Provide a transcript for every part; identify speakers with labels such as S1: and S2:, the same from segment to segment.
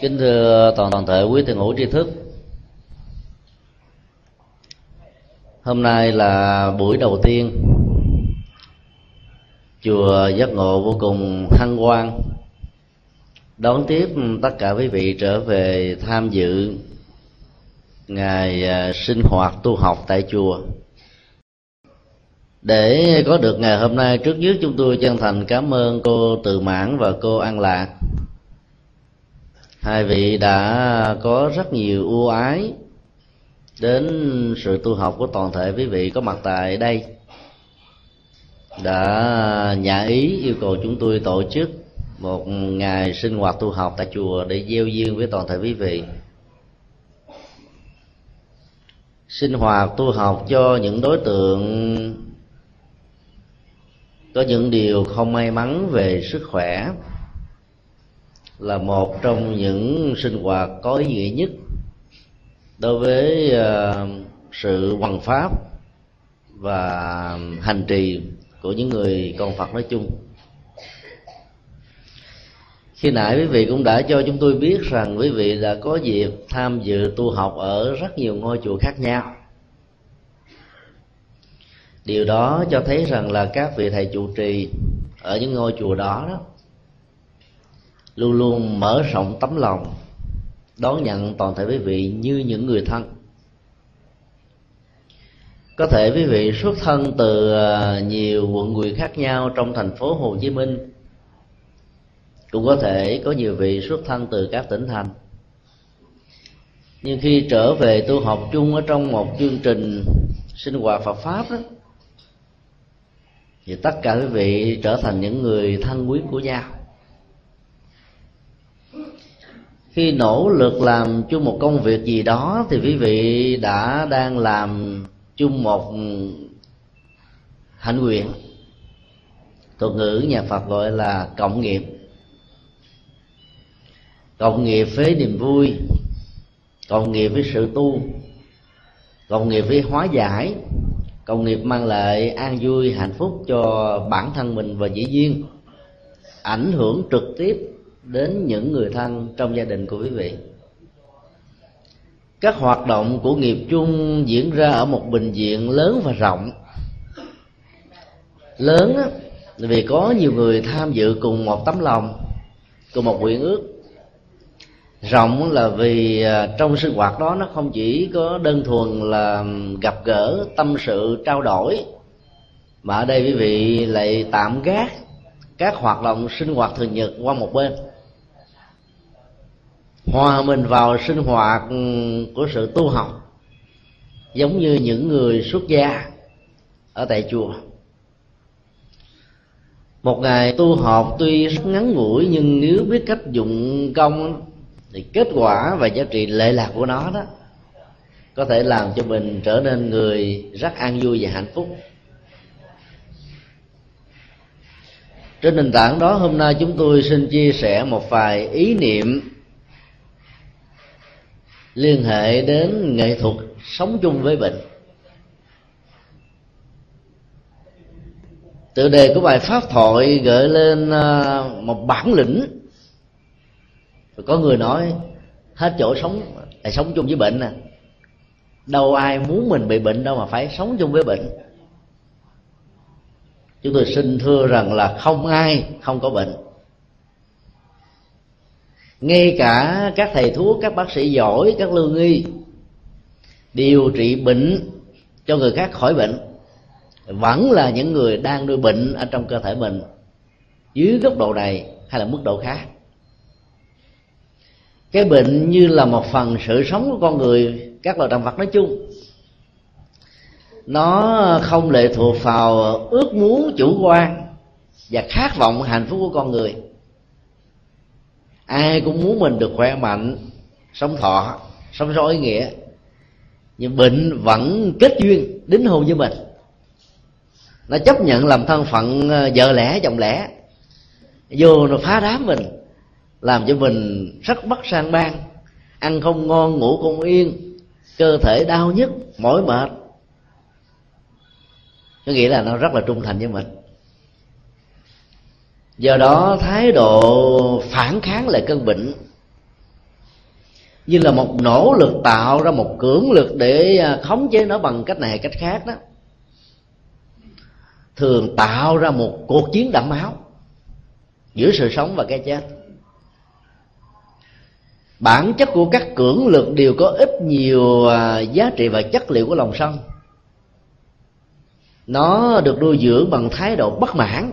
S1: kính thưa toàn toàn thể quý thiền hữu tri thức. Hôm nay là buổi đầu tiên chùa giác ngộ vô cùng thăng hoan đón tiếp tất cả quý vị trở về tham dự ngày à, sinh hoạt tu học tại chùa. Để có được ngày hôm nay, trước nhất chúng tôi chân thành cảm ơn cô từ mãn và cô an lạc hai vị đã có rất nhiều ưu ái đến sự tu học của toàn thể quý vị có mặt tại đây. Đã nhà ý yêu cầu chúng tôi tổ chức một ngày sinh hoạt tu học tại chùa để gieo duyên với toàn thể quý vị. Sinh hoạt tu học cho những đối tượng có những điều không may mắn về sức khỏe là một trong những sinh hoạt có ý nghĩa nhất đối với ờ, sự hoằng pháp và hành trì của những người con Phật nói chung. Khi nãy quý vị cũng đã cho chúng tôi biết rằng quý vị đã có dịp tham dự tu học ở rất nhiều ngôi chùa khác nhau. Điều đó cho thấy rằng là các vị thầy trụ trì ở những ngôi chùa đó, đó luôn luôn mở rộng tấm lòng, đón nhận toàn thể quý vị như những người thân. Có thể quý vị xuất thân từ à, nhiều quận huyện khác nhau trong thành phố Hồ Chí Minh, cũng có thể có nhiều vị xuất thân từ các tỉnh thành. Nhưng khi trở về tu học chung ở trong một chương trình sinh hoạt Phật pháp đó thì tất cả quý vị trở thành những người thân quý của nhau. Khi nỗ lực làm chung một công việc gì đó thì quý vị đã đang làm chung một hạnh nguyện. Thuật ngữ nhà phật gọi là cộng nghiệp. Cộng nghiệp với niềm vui, cộng nghiệp với sự tu, cộng nghiệp với hóa giải. Cộng nghiệp mang lại an vui, hạnh phúc cho bản thân mình và dĩ nhiên, ảnh hưởng trực tiếp đến những người thân trong gia đình của quý vị. Các hoạt động của nghiệp chung diễn ra ở một bệnh viện lớn và rộng. Lớn á, vì có nhiều người tham dự cùng một tấm lòng cùng một nguyện ước. Rộng là vì à, trong sinh hoạt đó nó không chỉ có đơn thuần là gặp gỡ tâm sự trao đổi mà ở đây quý vị lại tạm gác các hoạt động sinh hoạt thường nhật qua một bên hòa mình vào sinh hoạt ừ, của sự tu học. Giống như những người xuất gia ở tại chùa. Một ngày tu học tuy rất ngắn ngủi, nhưng nếu biết cách dụng công, thì kết quả và giá trị lệ lạc của nó đó, có thể làm cho mình trở nên người rất an vui và hạnh phúc. Trên nền tảng đó, hôm nay chúng tôi xin chia sẻ một vài ý niệm liên hệ đến nghệ thuật sống chung với bệnh. Tựa đề của bài pháp thoại gợi lên à, một bản lĩnh. Có người nói, hết chỗ sống là sống chung với bệnh nè đâu ai muốn mình bị bệnh đâu mà phải sống chung với bệnh. Chúng tôi xin thưa rằng là không ai không có bệnh ngay cả các thầy thuốc, các bác sĩ giỏi, các lương y điều trị bệnh cho người khác khỏi bệnh, vẫn là những người đang nuôi bệnh ở trong cơ thể mình dưới góc độ này hay là mức độ khác. Cái bệnh như là một phần sự sống của con người, các loài động vật nói chung, nó không lệ thuộc vào ước muốn, chủ quan và khát vọng hạnh phúc của con người ai cũng muốn mình được khỏe mạnh, sống thọ, sống rõ ý nghĩa. Nhưng bệnh vẫn kết duyên, đính hôn với mình. Nó chấp nhận làm thân phận ờ, vợ lẽ, chồng lẽ. Vô nó phá đám mình, làm cho mình rất bất sang ban. Ăn không ngon, ngủ không yên, cơ thể đau nhức, mỏi mệt. Có nghĩa là nó rất là trung thành với mình do đó thái độ phản kháng lại cơn bệnh. Như là một nỗ lực tạo ra một cưỡng lực để à, khống chế nó bằng cách này hay cách khác đó. Thường tạo ra một cuộc chiến đẫm máu giữa sự sống và cái chết. Bản chất của các cưỡng lực đều có ít nhiều à, giá trị và chất liệu của lòng sân. Nó được nuôi dưỡng bằng thái độ bất mãn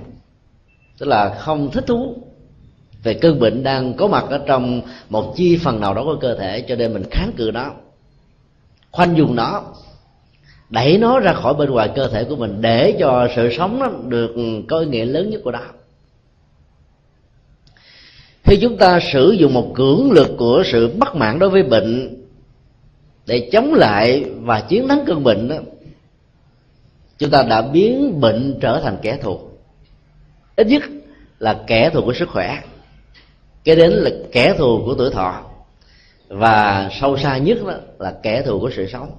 S1: tức là không thích thú về cơn bệnh đang có mặt ở trong một chi phần nào đó của cơ thể, cho nên mình kháng cự nó, khoanh dùng nó, đẩy nó ra khỏi bên ngoài cơ thể của mình để cho sự sống nó được có ý nghĩa lớn nhất của nó. Khi chúng ta sử dụng một cưỡng lực của sự bất mãn đối với bệnh để chống lại và chiến thắng cơn bệnh đó, chúng ta đã biến bệnh trở thành kẻ thù ít nhất là kẻ thù của sức khỏe. Cái đến là kẻ thù của tuổi thọ. Và sâu xa nhất đó là kẻ thù của sự sống.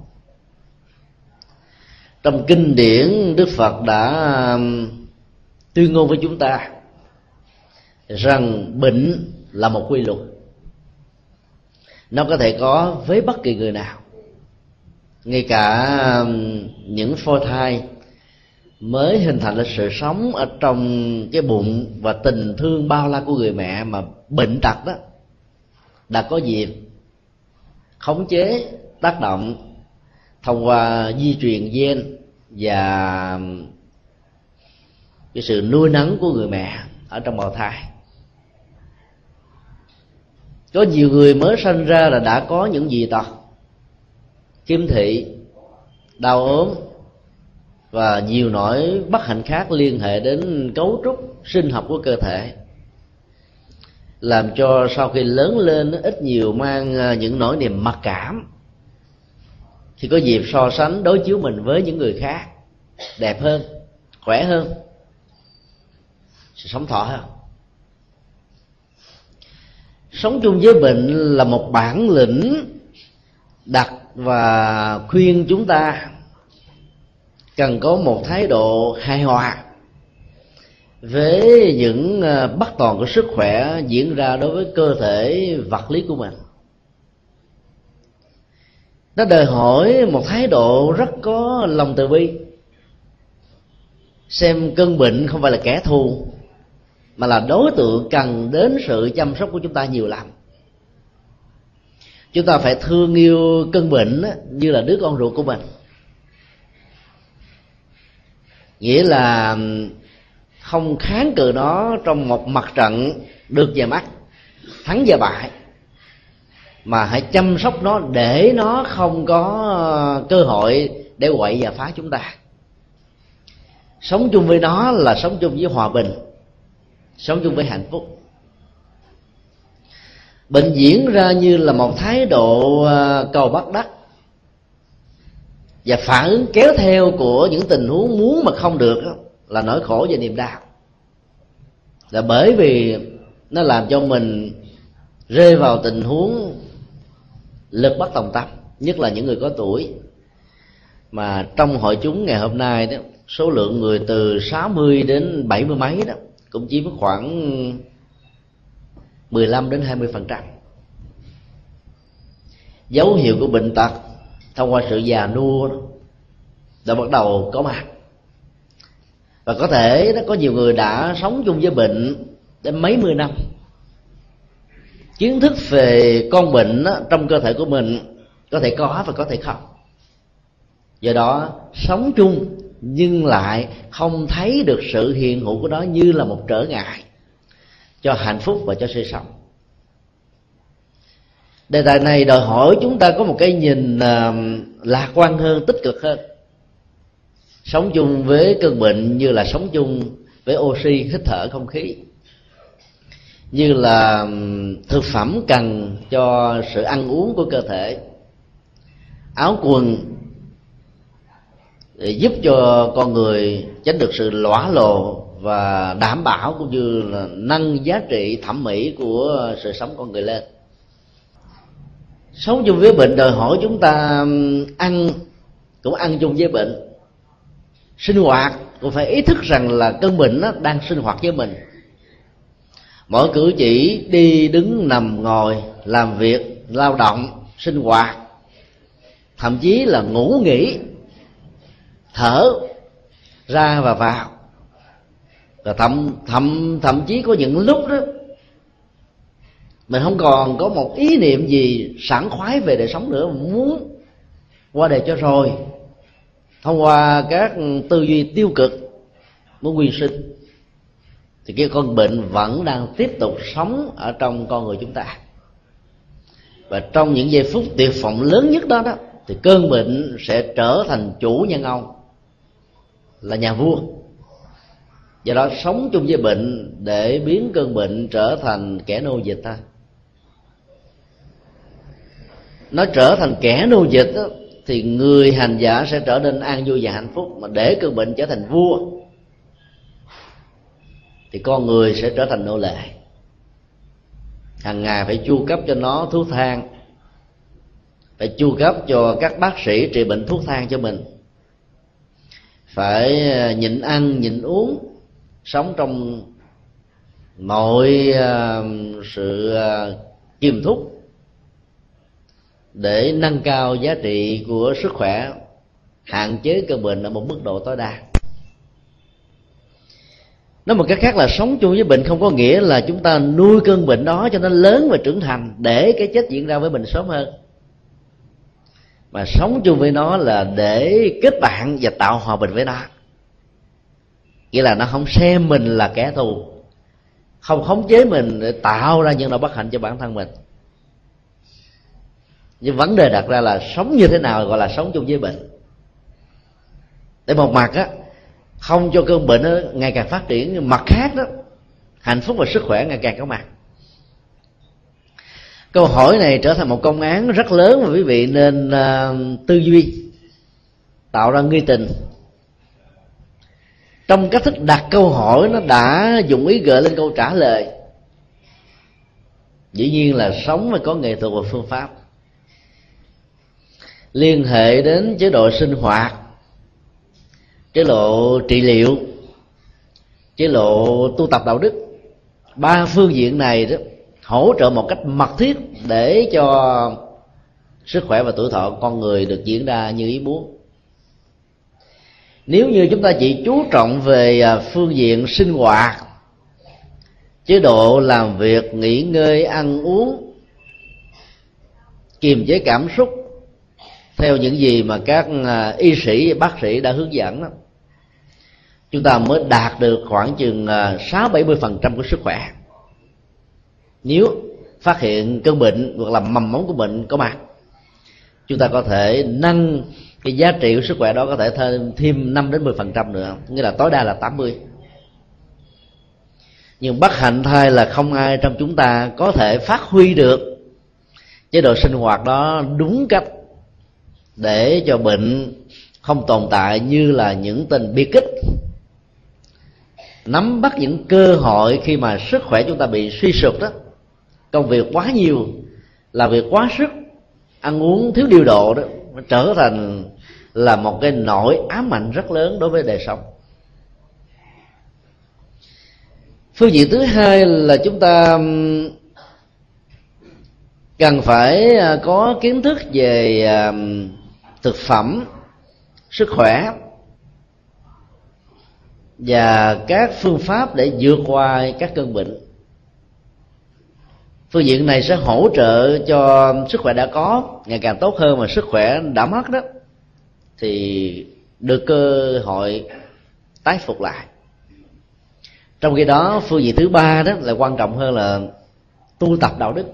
S1: Trong kinh điển, đức phật đã um, tuyên ngôn với chúng ta rằng bệnh là một quy luật. Nó có thể có với bất kỳ người nào. Ngay cả um, những phôi thai mới hình thành lên sự sống ở trong cái bụng và tình thương bao la của người mẹ mà bệnh tật đó, đã có dịp khống chế tác động thông qua di truyền gen và cái sự nuôi nấng của người mẹ ở trong bào thai. Có nhiều người mới sinh ra là đã có những gì tật khiếm thị, đau ốm và nhiều nỗi bất hạnh khác liên hệ đến cấu trúc sinh học của cơ thể, làm cho sau khi lớn lên ít nhiều mang à, những nỗi niềm mặc cảm. Thì có dịp so sánh đối chiếu mình với những người khác, đẹp hơn, khỏe hơn, sống thọ hơn. Sống chung với bệnh là một bản lĩnh đặt và khuyên chúng ta cần có một thái độ hài hòa với những ờ, bất toàn của sức khỏe diễn ra đối với cơ thể vật lý của mình. Nó đòi hỏi một thái độ rất có lòng từ bi. Xem cơn bệnh không phải là kẻ thù, mà là đối tượng cần đến sự chăm sóc của chúng ta nhiều lắm. Chúng ta phải thương yêu cơn bệnh như là đứa con ruột của mình nghĩa là không kháng cự nó trong một mặt trận được và mắt, thắng và bại, mà hãy chăm sóc nó để nó không có ờ, cơ hội để quậy và phá chúng ta. Sống chung với nó là sống chung với hòa bình, sống chung với hạnh phúc. Bệnh diễn ra như là một thái độ ờ, cầu bắt đắc và phản ứng kéo theo của những tình huống muốn mà không được là nỗi khổ và niềm đau. Là bởi vì nó làm cho mình rơi vào tình huống lực bất tòng tâm, nhất là những người có tuổi. Mà trong hội chúng ngày hôm nay đó, số lượng người từ 60 đến 70 mấy đó, cũng chiếm khoảng 15 đến 20 phần trăm. Dấu hiệu của bệnh tật thông qua sự già nua đã bắt đầu có mặt. Và có thể nó có nhiều người đã sống chung với bệnh đến mấy mươi năm. Kiến thức về con bệnh đó, trong cơ thể của mình có thể có và có thể không. Do đó sống chung nhưng lại không thấy được sự hiện hữu của nó như là một trở ngại cho hạnh phúc và cho sự sống đề tài này đòi hỏi chúng ta có một cái nhìn uh, lạc quan hơn tích cực hơn. Sống chung với cơn bệnh như là sống chung với oxy hít thở không khí. Như là thực phẩm cần cho sự ăn uống của cơ thể. Áo quần để giúp cho con người tránh được sự lõa lồ và đảm bảo cũng như là nâng giá trị thẩm mỹ của sự sống con người lên sống chung với bệnh đòi hỏi chúng ta ăn, cũng ăn chung với bệnh. Sinh hoạt cũng phải ý thức rằng là cơn bệnh nó đang sinh hoạt với mình. Mỗi cử chỉ đi đứng nằm ngồi, làm việc, lao động, sinh hoạt, thậm chí là ngủ nghỉ, thở ra và vào. Và thậm thậm thậm chí có những lúc đó mình không còn có một ý niệm gì sẵn khoái về đời sống nữa. Muốn qua đời cho rồi. Thông qua các tư duy tiêu cực, muốn nguyên sinh, thì cái con bệnh vẫn đang tiếp tục sống ở trong con người chúng ta. Và trong những giây phút tuyệt vọng lớn nhất đó đó, thì cơn bệnh sẽ trở thành chủ nhân ông, là nhà vua. Do đó sống chung với bệnh để biến cơn bệnh trở thành kẻ nô dịch ta nó trở thành kẻ nô dịch đó, thì người hành giả sẽ trở nên an vui và hạnh phúc mà để cơn bệnh trở thành vua thì con người sẽ trở thành nô lệ. Hàng ngày phải chu cấp cho nó thuốc thang phải chu cấp cho các bác sĩ trị bệnh thuốc thang cho mình. Phải à, nhịn ăn nhịn uống sống trong mọi à, sự à, kiềm thúc để nâng cao giá trị của sức khỏe, hạn chế cơn bệnh ở một mức độ tối đa. Nói một cách khác là sống chung với bệnh không có nghĩa là chúng ta nuôi cơn bệnh đó cho nó lớn và trưởng thành để cái chết diễn ra với mình sớm hơn. Mà sống chung với nó là để kết bạn và tạo hòa bình với nó. Nghĩa là nó không xem mình là kẻ thù, không khống chế mình để tạo ra những nỗi bất hạnh cho bản thân mình nhưng vấn đề đặt ra là sống như thế nào gọi là sống chung với bệnh. Để một mặt á không cho cơn bệnh nó ngày càng phát triển mặt khác đó hạnh phúc và sức khỏe ngày càng có mặt. Câu hỏi này trở thành một công án rất lớn mà quý vị nên uh, tư duy tạo ra nghi tình. Trong cách thức đặt câu hỏi nó đã dùng ý gợi lên câu trả lời. Dĩ nhiên là sống phải có nghệ thuật và phương pháp liên hệ đến chế độ sinh hoạt, chế độ trị liệu, chế độ tu tập đạo đức. Ba phương diện này đó, hỗ trợ một cách mật thiết để cho sức khỏe và tuổi thọ con người được diễn ra như ý muốn. Nếu như chúng ta chỉ chú trọng về à, phương diện sinh hoạt, chế độ làm việc, nghỉ ngơi, ăn uống, kiềm chế cảm xúc theo những gì mà các à, y sĩ, bác sĩ đã hướng dẫn đó, chúng ta mới đạt được khoảng chừng à, sáu bảy mươi phần trăm của sức khỏe. Nếu phát hiện cơn bệnh hoặc là mầm móng của bệnh có mặt, chúng ta có thể nâng cái giá trị của sức khỏe đó có thể thêm thêm năm đến mười phần trăm nữa, nghĩa là tối đa là 80 nhưng bất hạnh thay là không ai trong chúng ta có thể phát huy được chế độ sinh hoạt đó đúng cách để cho bệnh không tồn tại như là những tình bi kích. Nắm bắt những cơ hội khi mà sức khỏe chúng ta bị suy sụp đó. Công việc quá nhiều làm việc quá sức, ăn uống thiếu điều độ đó, nó trở thành là một cái nỗi ám ảnh rất lớn đối với đời sống. Phương diện thứ hai là chúng ta cần phải à, có kiến thức về thực phẩm, sức khỏe, và các phương pháp để vượt qua các cơn bệnh. Phương diện này sẽ hỗ trợ cho sức khỏe đã có, ngày càng tốt hơn mà sức khỏe đã mất đó, thì được cơ hội tái phục lại. Trong khi đó, phương diện thứ ba đó là quan trọng hơn là tu tập đạo đức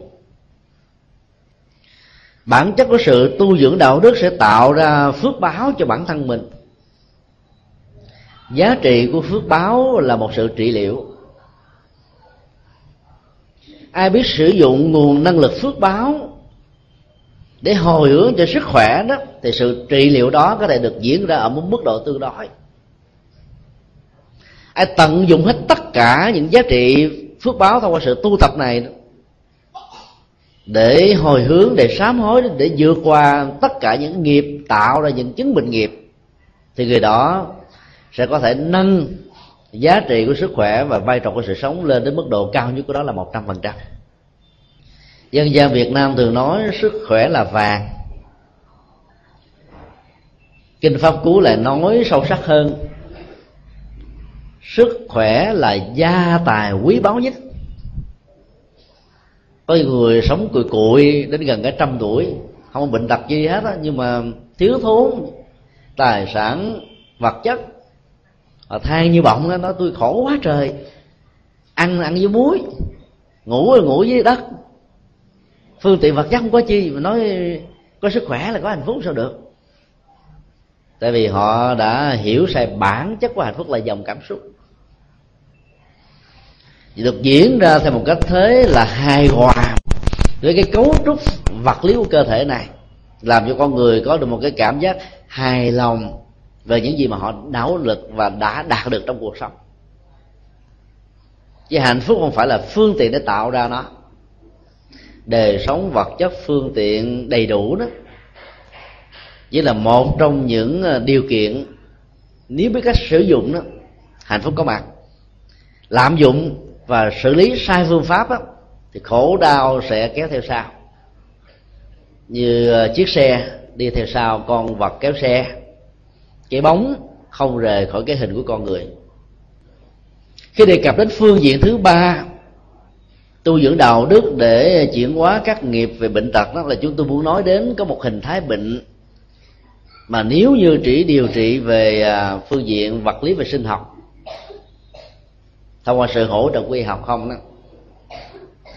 S1: bản chất của sự tu dưỡng đạo đức sẽ tạo ra phước báo cho bản thân mình. Giá trị của phước báo là một sự trị liệu. Ai biết sử dụng nguồn năng lực phước báo để hồi hướng cho sức khỏe đó, thì sự trị liệu đó có thể được diễn ra ở một mức độ tương đối. Ai tận dụng hết tất cả những giá trị phước báo thông qua sự tu tập này để hồi hướng, để sám hối, để vượt qua tất cả những nghiệp, tạo ra những chứng bệnh nghiệp, thì người đó sẽ có thể nâng giá trị của sức khỏe và vai trò của sự sống lên đến mức độ cao nhất của đó là một trăm phần trăm. Dân gian việt nam thường nói sức khỏe là vàng. Kinh pháp cú lại nói sâu sắc hơn, sức khỏe là gia tài quý báu nhất có người sống cùi cụi đến gần cả trăm tuổi không có bệnh tật gì hết á nhưng mà thiếu thốn tài sản vật chất. Họ than như bọng đó, nói tôi khổ quá trời ăn ăn với muối ngủ ngủ với đất. Phương tiện vật chất không có chi mà nói có sức khỏe là có hạnh phúc sao được? Tại vì họ đã hiểu sai bản chất của hạnh phúc là dòng cảm xúc được diễn ra theo một cách thế là hài hòa với cái cấu trúc vật lý của cơ thể này, làm cho con người có được một cái cảm giác hài lòng về những gì mà họ nỗ lực và đã đạt được trong cuộc sống. Chứ hạnh phúc không phải là phương tiện để tạo ra nó. Đời sống vật chất phương tiện đầy đủ đó chỉ là một trong những ờ, điều kiện nếu biết cách sử dụng đó, hạnh phúc có mặt. Lạm dụng và xử lý sai phương pháp đó, thì khổ đau sẽ kéo theo sau. Như ờ, chiếc xe đi theo sau con vật kéo xe cái bóng không rời khỏi cái hình của con người. Khi đề cập đến phương diện thứ ba tu dưỡng đạo đức để chuyển hóa các nghiệp về bệnh tật đó là chúng tôi muốn nói đến có một hình thái bệnh. Mà nếu như chỉ điều trị về à, phương diện vật lý và sinh học thông qua sự hỗ trợ quy học không đó,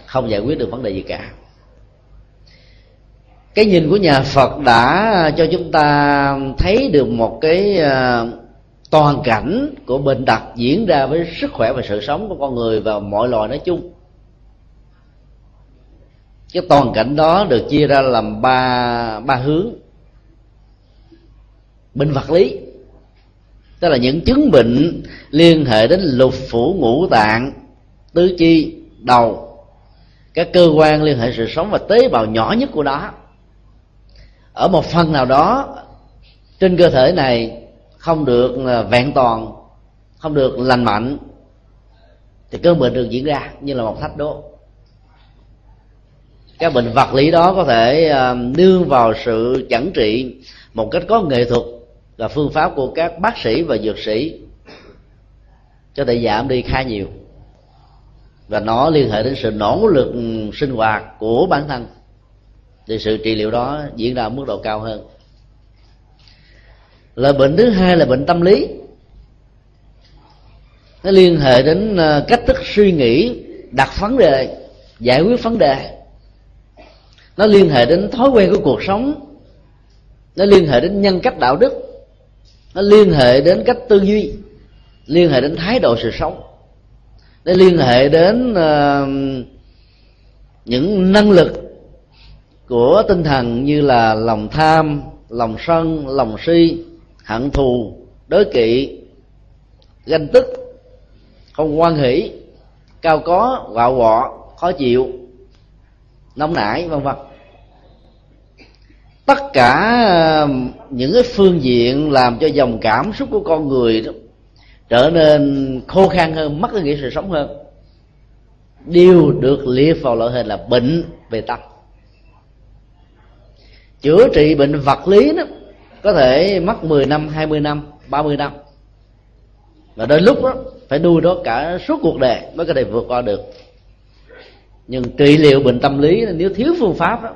S1: không giải quyết được vấn đề gì cả. Cái nhìn của nhà phật đã cho chúng ta thấy được một cái ờ, toàn cảnh của bệnh tật diễn ra với sức khỏe và sự sống của con người và mọi loài nói chung. Cái toàn cảnh đó được chia ra làm ba ba hướng. Bệnh vật lý tức là những chứng bệnh liên hệ đến lục phủ ngũ tạng, tứ chi, đầu. Các cơ quan liên hệ sự sống và tế bào nhỏ nhất của nó. Ở một phần nào đó, trên cơ thể này không được vẹn toàn, không được lành mạnh, thì cơn bệnh được diễn ra như là một thách đố. Các bệnh vật lý đó có thể à, nương vào sự chẩn trị một cách có nghệ thuật là phương pháp của các bác sĩ và dược sĩ cho thể giảm đi khá nhiều. Và nó liên hệ đến sự nỗ lực sinh hoạt của bản thân, thì sự trị liệu đó diễn ra ở mức độ cao hơn. Là bệnh thứ hai là bệnh tâm lý. Nó liên hệ đến ờ, cách thức suy nghĩ, đặt vấn đề, giải quyết vấn đề. Nó liên hệ đến thói quen của cuộc sống. Nó liên hệ đến nhân cách đạo đức nó liên hệ đến cách tư duy liên hệ đến thái độ sự sống. Nó liên hệ đến uh, những năng lực của tinh thần như là lòng tham lòng sân lòng si hận thù đố kỵ ganh tức không quan hỷ cao có quạo quọ khó chịu nóng nảy vân vân tất cả ờ, những cái phương diện làm cho dòng cảm xúc của con người đó trở nên khô khan hơn, mất cái nghĩa sự sống hơn. Đều được liệt vào loại hình là bệnh về tâm. Chữa trị bệnh vật lý đó có thể mất 10 năm 20 năm 30 năm. Và đến lúc đó phải nuôi đó cả suốt cuộc đời mới có thể vượt qua được. Nhưng trị liệu bệnh tâm lý, nếu thiếu phương pháp đó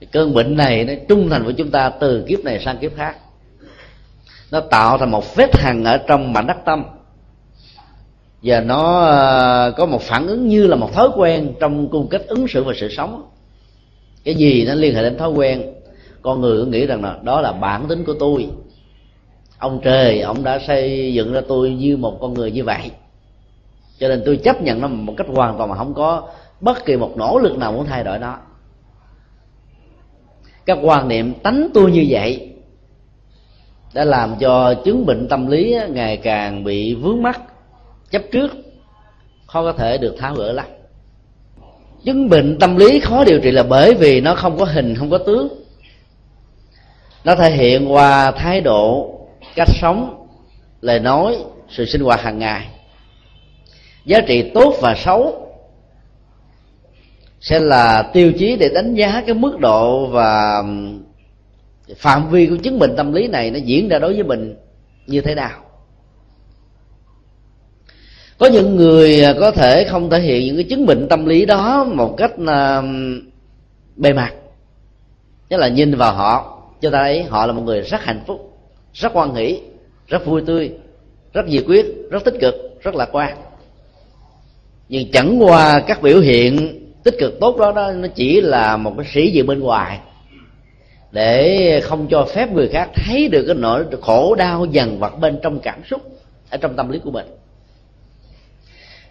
S1: thì cơn bệnh này nó trung thành với chúng ta từ kiếp này sang kiếp khác. Nó tạo thành một vết hằn ở trong mảnh đất tâm. Và nó ờ, có một phản ứng như là một thói quen trong cung cách ứng xử và sự sống. Cái gì nó liên hệ đến thói quen, con người cũng nghĩ rằng là đó là bản tính của tôi. Ông trời, ông đã xây dựng ra tôi như một con người như vậy. Cho nên tôi chấp nhận nó một cách hoàn toàn mà không có bất kỳ một nỗ lực nào muốn thay đổi nó các quan niệm tánh tôi như vậy đã làm cho chứng bệnh tâm lý ngày càng bị vướng mắc. Chấp trước, khó có thể được tháo gỡ lắm. Chứng bệnh tâm lý khó điều trị là bởi vì nó không có hình, không có tướng. Nó thể hiện qua thái độ, cách sống, lời nói, sự sinh hoạt hàng ngày. Giá trị tốt và xấu sẽ là tiêu chí để đánh giá cái mức độ và phạm vi của chứng bệnh tâm lý này nó diễn ra đối với mình như thế nào. Có những người à, có thể không thể hiện những cái chứng bệnh tâm lý đó một cách bề mặt. Tức là nhìn vào họ, cho ta thấy họ là một người rất hạnh phúc, rất hoan hỷ, rất vui tươi, rất nhiệt quyết rất tích cực, rất lạc quan. Nhưng chẳng qua các biểu hiện tích cực tốt đó, đó nó chỉ là một cái sĩ diện bên ngoài. Để không cho phép người khác thấy được cái nỗi khổ đau dằn vặt bên trong cảm xúc ở trong tâm lý của mình.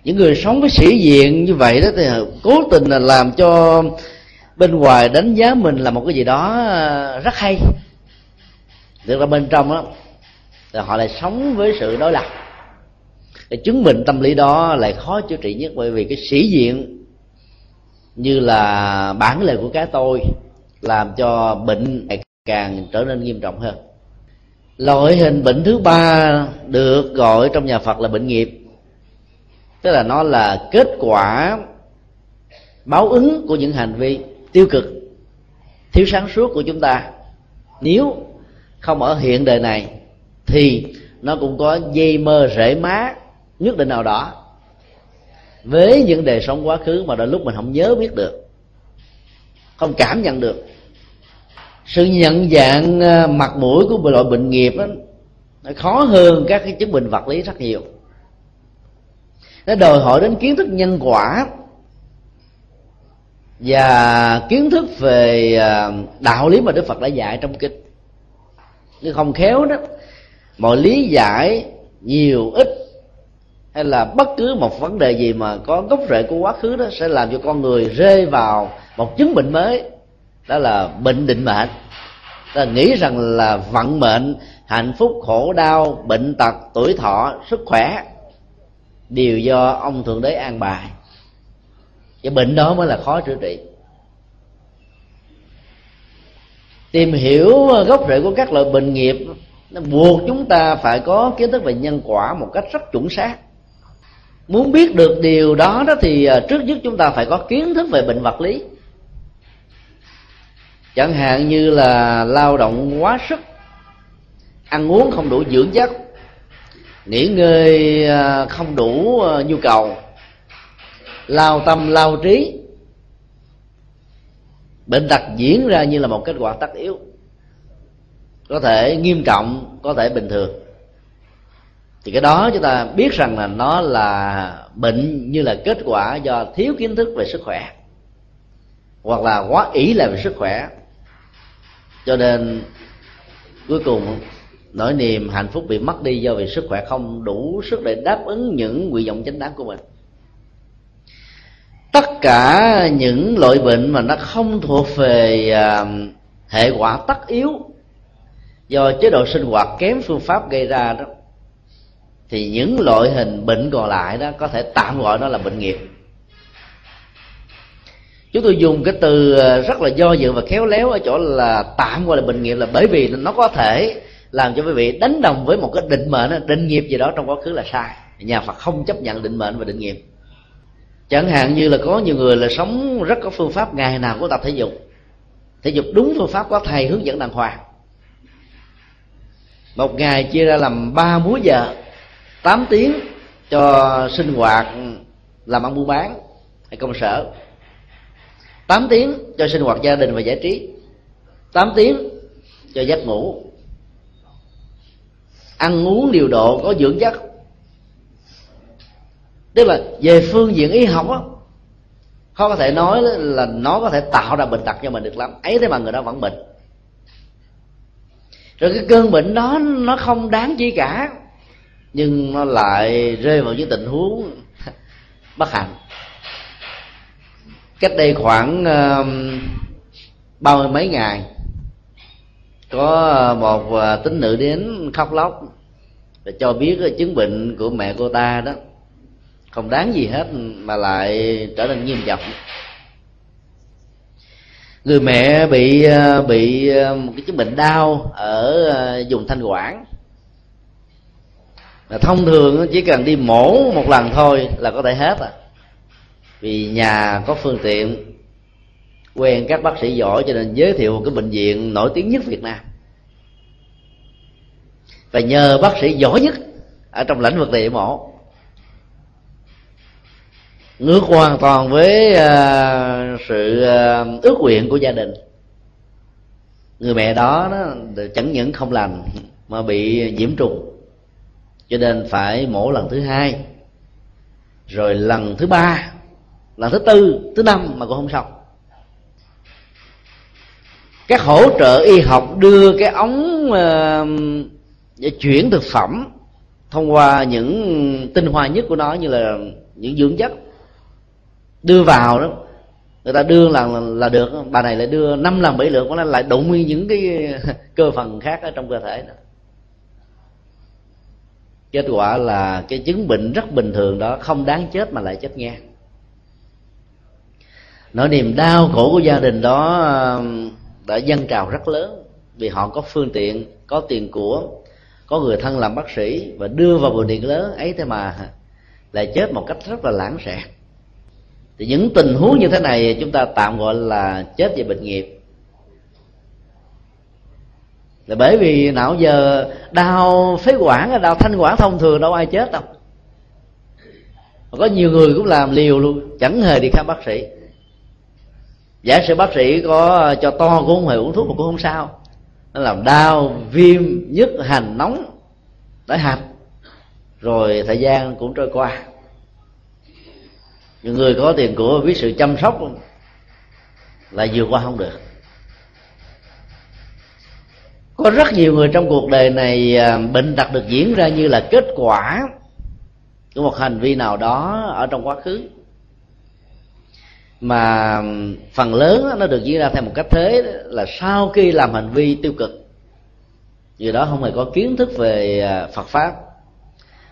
S1: Những người sống với sĩ diện như vậy đó thì cố tình là làm cho bên ngoài đánh giá mình là một cái gì đó ờ, rất hay. Được ra bên trong đó thì họ lại sống với sự đối lập. Để chứng minh tâm lý đó lại khó chữa trị nhất bởi vì cái sĩ diện như là bản lề của cái tôi, làm cho bệnh ngày càng trở nên nghiêm trọng hơn. Loại hình bệnh thứ ba được gọi trong nhà phật là bệnh nghiệp. Tức là nó là kết quả báo ứng của những hành vi tiêu cực, thiếu sáng suốt của chúng ta. Nếu không ở hiện đời này, thì nó cũng có dây mơ rễ má, nhất định nào đó với những đời sống quá khứ mà đôi lúc mình không nhớ biết được không cảm nhận được. Sự nhận dạng à, mặt mũi của loại bệnh nghiệp đó, nó khó hơn các cái chứng bệnh vật lý rất nhiều. Nó đòi hỏi đến kiến thức nhân quả và kiến thức về à, đạo lý mà đức phật đã dạy trong kinh. Nhưng không khéo đó mọi lý giải nhiều ít hay là bất cứ một vấn đề gì mà có gốc rễ của quá khứ đó sẽ làm cho con người rơi vào một chứng bệnh mới. Đó là bệnh định mệnh. Ta nghĩ rằng là vận mệnh, hạnh phúc, khổ đau, bệnh tật, tuổi thọ, sức khỏe đều do ông thượng đế an bài. Cái bệnh đó mới là khó chữa trị. Tìm hiểu gốc rễ của các loại bệnh nghiệp, nó buộc chúng ta phải có kiến thức về nhân quả một cách rất chuẩn xác muốn biết được điều đó đó thì à, trước nhất chúng ta phải có kiến thức về bệnh vật lý. Chẳng hạn như là lao động quá sức, ăn uống không đủ dưỡng chất, nghỉ ngơi à, không đủ à, nhu cầu, lao tâm, lao trí. Bệnh tật diễn ra như là một kết quả tất yếu, có thể nghiêm trọng, có thể bình thường thì cái đó chúng ta biết rằng là nó là bệnh như là kết quả do thiếu kiến thức về sức khỏe hoặc là quá ý là về sức khỏe. Cho nên cuối cùng nỗi niềm hạnh phúc bị mất đi do vì sức khỏe không đủ sức để đáp ứng những nguyện vọng chính đáng của mình. Tất cả những loại bệnh mà nó không thuộc về uh, hệ quả tất yếu do chế độ sinh hoạt kém phương pháp gây ra đó thì những loại hình bệnh còn lại đó có thể tạm gọi nó là bệnh nghiệp. Chúng tôi dùng cái từ ờ, rất là do dự và khéo léo ở chỗ là tạm gọi là bệnh nghiệp là bởi vì nó có thể làm cho quý vị đánh đồng với một cái định mệnh, định nghiệp gì đó trong quá khứ là sai. Nhà phật không chấp nhận định mệnh và định nghiệp. Chẳng hạn như là có nhiều người là sống rất có phương pháp ngày nào cũng tập thể dục. Thể dục đúng phương pháp có thầy hướng dẫn đàng hoàng. Một ngày chia ra làm ba múi giờ. 8 tiếng cho sinh hoạt làm ăn buôn bán hay công sở. 8 tiếng cho sinh hoạt gia đình và giải trí. 8 tiếng cho giấc ngủ. Ăn uống điều độ có dưỡng chất. Tức là về phương diện y học á, khó có thể nói là nó có thể tạo ra bệnh tật cho mình được lắm. Ấy thế mà người đó vẫn bệnh. Rồi cái cơn bệnh đó nó không đáng chi cả nhưng nó lại rơi vào những tình huống bất hạnh. Cách đây khoảng ba mươi mấy ngày, có một ờ, tín nữ đến khóc lóc và cho biết cái chứng bệnh của mẹ cô ta đó. Không đáng gì hết mà lại trở nên nghiêm trọng. Người mẹ bị ờ, bị ờ, một cái chứng bệnh đau ở vùng thanh quản thông thường chỉ cần đi mổ một lần thôi là có thể hết à. Vì nhà có phương tiện quen các bác sĩ giỏi cho nên giới thiệu một cái bệnh viện nổi tiếng nhất Việt Nam. Và nhờ bác sĩ giỏi nhất ở trong lĩnh vực này mổ. Ngược hoàn toàn với uh, sự uh, ước nguyện của gia đình. Người mẹ đó nó chẳng những không lành mà bị nhiễm trùng cho nên phải mổ lần thứ hai rồi lần thứ ba lần thứ tư thứ năm mà cũng không xong. Các hỗ trợ y học đưa cái ống uh, chuyển thực phẩm thông qua những tinh hoa nhất của nó như là những dưỡng chất. Đưa vào đó người ta đưa là là được. Bà này lại đưa năm lần bảy lượt nó lại đụng nguyên những cái cơ phần khác ở trong cơ thể đó kết quả là cái chứng bệnh rất bình thường đó, không đáng chết mà lại chết nghe. Nỗi niềm đau khổ của gia đình đó um, đã dâng trào rất lớn vì họ có phương tiện, có tiền của, có người thân làm bác sĩ và đưa vào bệnh viện lớn ấy thế mà lại chết một cách rất là lãng xẹt. Thì những tình huống như thế này chúng ta tạm gọi là chết về bệnh nghiệp là bởi vì não giờ đau phế quản, đau thanh quản thông thường, đâu ai chết đâu. Có nhiều người cũng làm liều luôn, chẳng hề đi khám bác sĩ. Giả sử bác sĩ có cho to cũng không hề uống thuốc mà cũng không sao. Nó làm đau, viêm, nhức, hành, nóng tới hạch rồi thời gian cũng trôi qua. Những người có tiền của biết sự chăm sóc là vượt qua không được có rất nhiều người trong cuộc đời này à, bệnh tật được diễn ra như là kết quả của một hành vi nào đó ở trong quá khứ. Mà phần lớn nó được diễn ra theo một cách thế là sau khi làm hành vi tiêu cực. Người đó không hề có kiến thức về à, Phật pháp,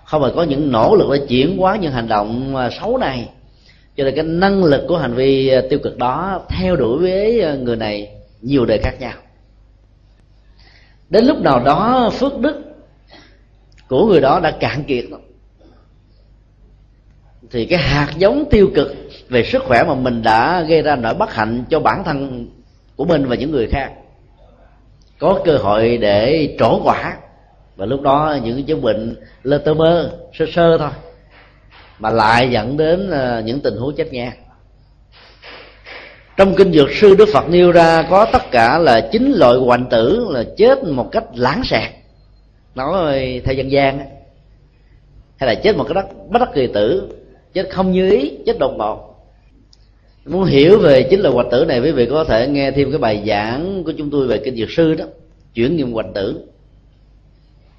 S1: không hề có những nỗ lực để chuyển hóa những hành động à, xấu này. Cho nên cái năng lực của hành vi tiêu cực đó theo đuổi với người này nhiều đời khác nhau đến lúc nào đó phước đức của người đó đã cạn kiệt thì cái hạt giống tiêu cực về sức khỏe mà mình đã gây ra nỗi bất hạnh cho bản thân của mình và những người khác, có cơ hội để trổ quả. Và lúc đó những chứng bệnh lơ tơ mơ, sơ sơ thôi, mà lại dẫn đến ờ, những tình huống chết ngang trong kinh dược sư đức phật nêu ra có tất cả là chín loại hoành tử là chết một cách lãng xẹt. Nói theo dân gian hay là chết một cái đất bất đắc kỳ tử chết không như ý chết đột ngột. Muốn hiểu về chính là hoạch tử này quý vị có thể nghe thêm cái bài giảng của chúng tôi về kinh dược sư đó chuyển nghiệm hoạch tử.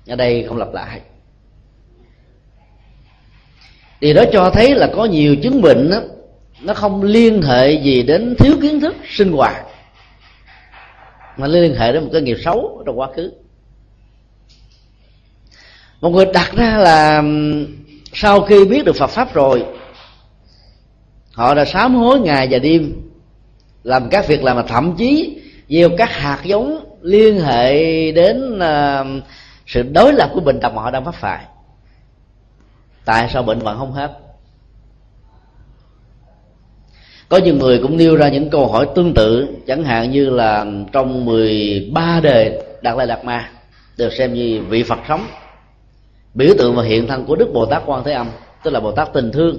S1: Ở đây không lặp lại. Thì đó cho thấy là có nhiều chứng bệnh đó, nó không liên hệ gì đến thiếu kiến thức sinh hoạt mà liên hệ đến một cái nghiệp xấu trong quá khứ. Một người đặt ra là sau khi biết được Phật pháp rồi họ đã sám hối ngày và đêm làm các việc làm mà thậm chí gieo các hạt giống liên hệ đến uh, sự đối lập của bệnh tật mà họ đang mắc phải. Tại sao bệnh vẫn không hết? Có nhiều người cũng nêu ra những câu hỏi tương tự, chẳng hạn như là trong 13 đề đạt lai đạt ma được xem như vị phật sống. Biểu tượng và hiện thân của đức bồ tát quan thế âm, tức là bồ tát tình thương.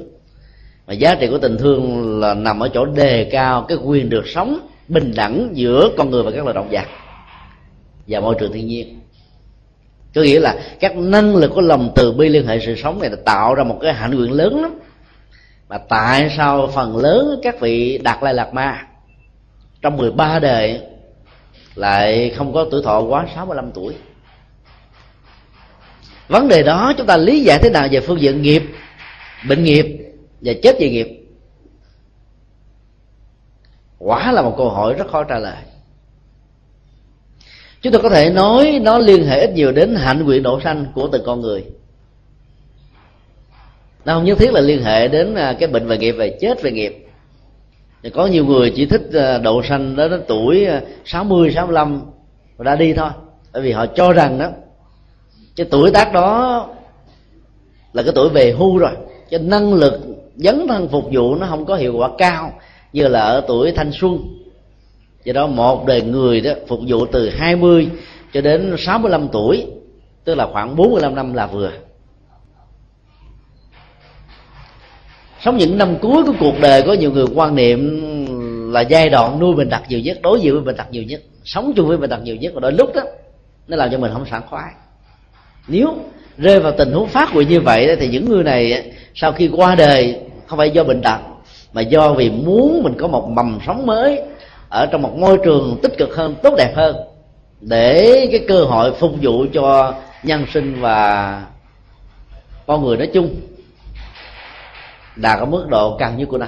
S1: Và giá trị của tình thương là nằm ở chỗ đề cao cái quyền được sống bình đẳng giữa con người và các loài động vật và môi trường thiên nhiên. Có nghĩa là các năng lực của lòng từ bi liên hệ sự sống này tạo ra một cái hạnh nguyện lớn lắm mà tại sao phần lớn các vị đạt lai lạt ma? Trong 13 đời lại không có tuổi thọ quá 65 tuổi. Vấn đề đó chúng ta lý giải thế nào về phương diện nghiệp, bệnh nghiệp và chết về nghiệp? Quả là một câu hỏi rất khó trả lời. Chúng ta có thể nói nó liên hệ ít nhiều đến hạnh nguyện độ sanh của từng con người nó không nhất thiết là liên hệ đến à, cái bệnh về nghiệp về chết về nghiệp. Thì có nhiều người chỉ thích à, độ sanh đó đến tuổi 60, 65 và đã đi thôi. Bởi vì họ cho rằng đó cái tuổi tác đó là cái tuổi về hưu rồi. Cho năng lực dấn thân phục vụ nó không có hiệu quả cao như là ở tuổi thanh xuân. Do đó một đời người đó phục vụ từ 20 cho đến 65 tuổi tức là khoảng 45 năm là vừa. Sống những năm cuối của cuộc đời có nhiều người, quan niệm là giai đoạn nuôi bệnh tật nhiều nhất, đối diện với bệnh tật nhiều nhất, sống chung với bệnh tật nhiều nhất, và đôi lúc đó, nó làm cho mình không sảng khoái. Nếu rơi vào tình huống phát nguyện như vậy thì những người này sau khi qua đời, không phải do bệnh tật, mà do vì muốn mình có một mầm sống mới, ở trong một môi trường tích cực hơn, tốt đẹp hơn, để cái cơ hội phục vụ cho nhân sinh và con người nói chung đạt ở mức độ cao nhất của nó.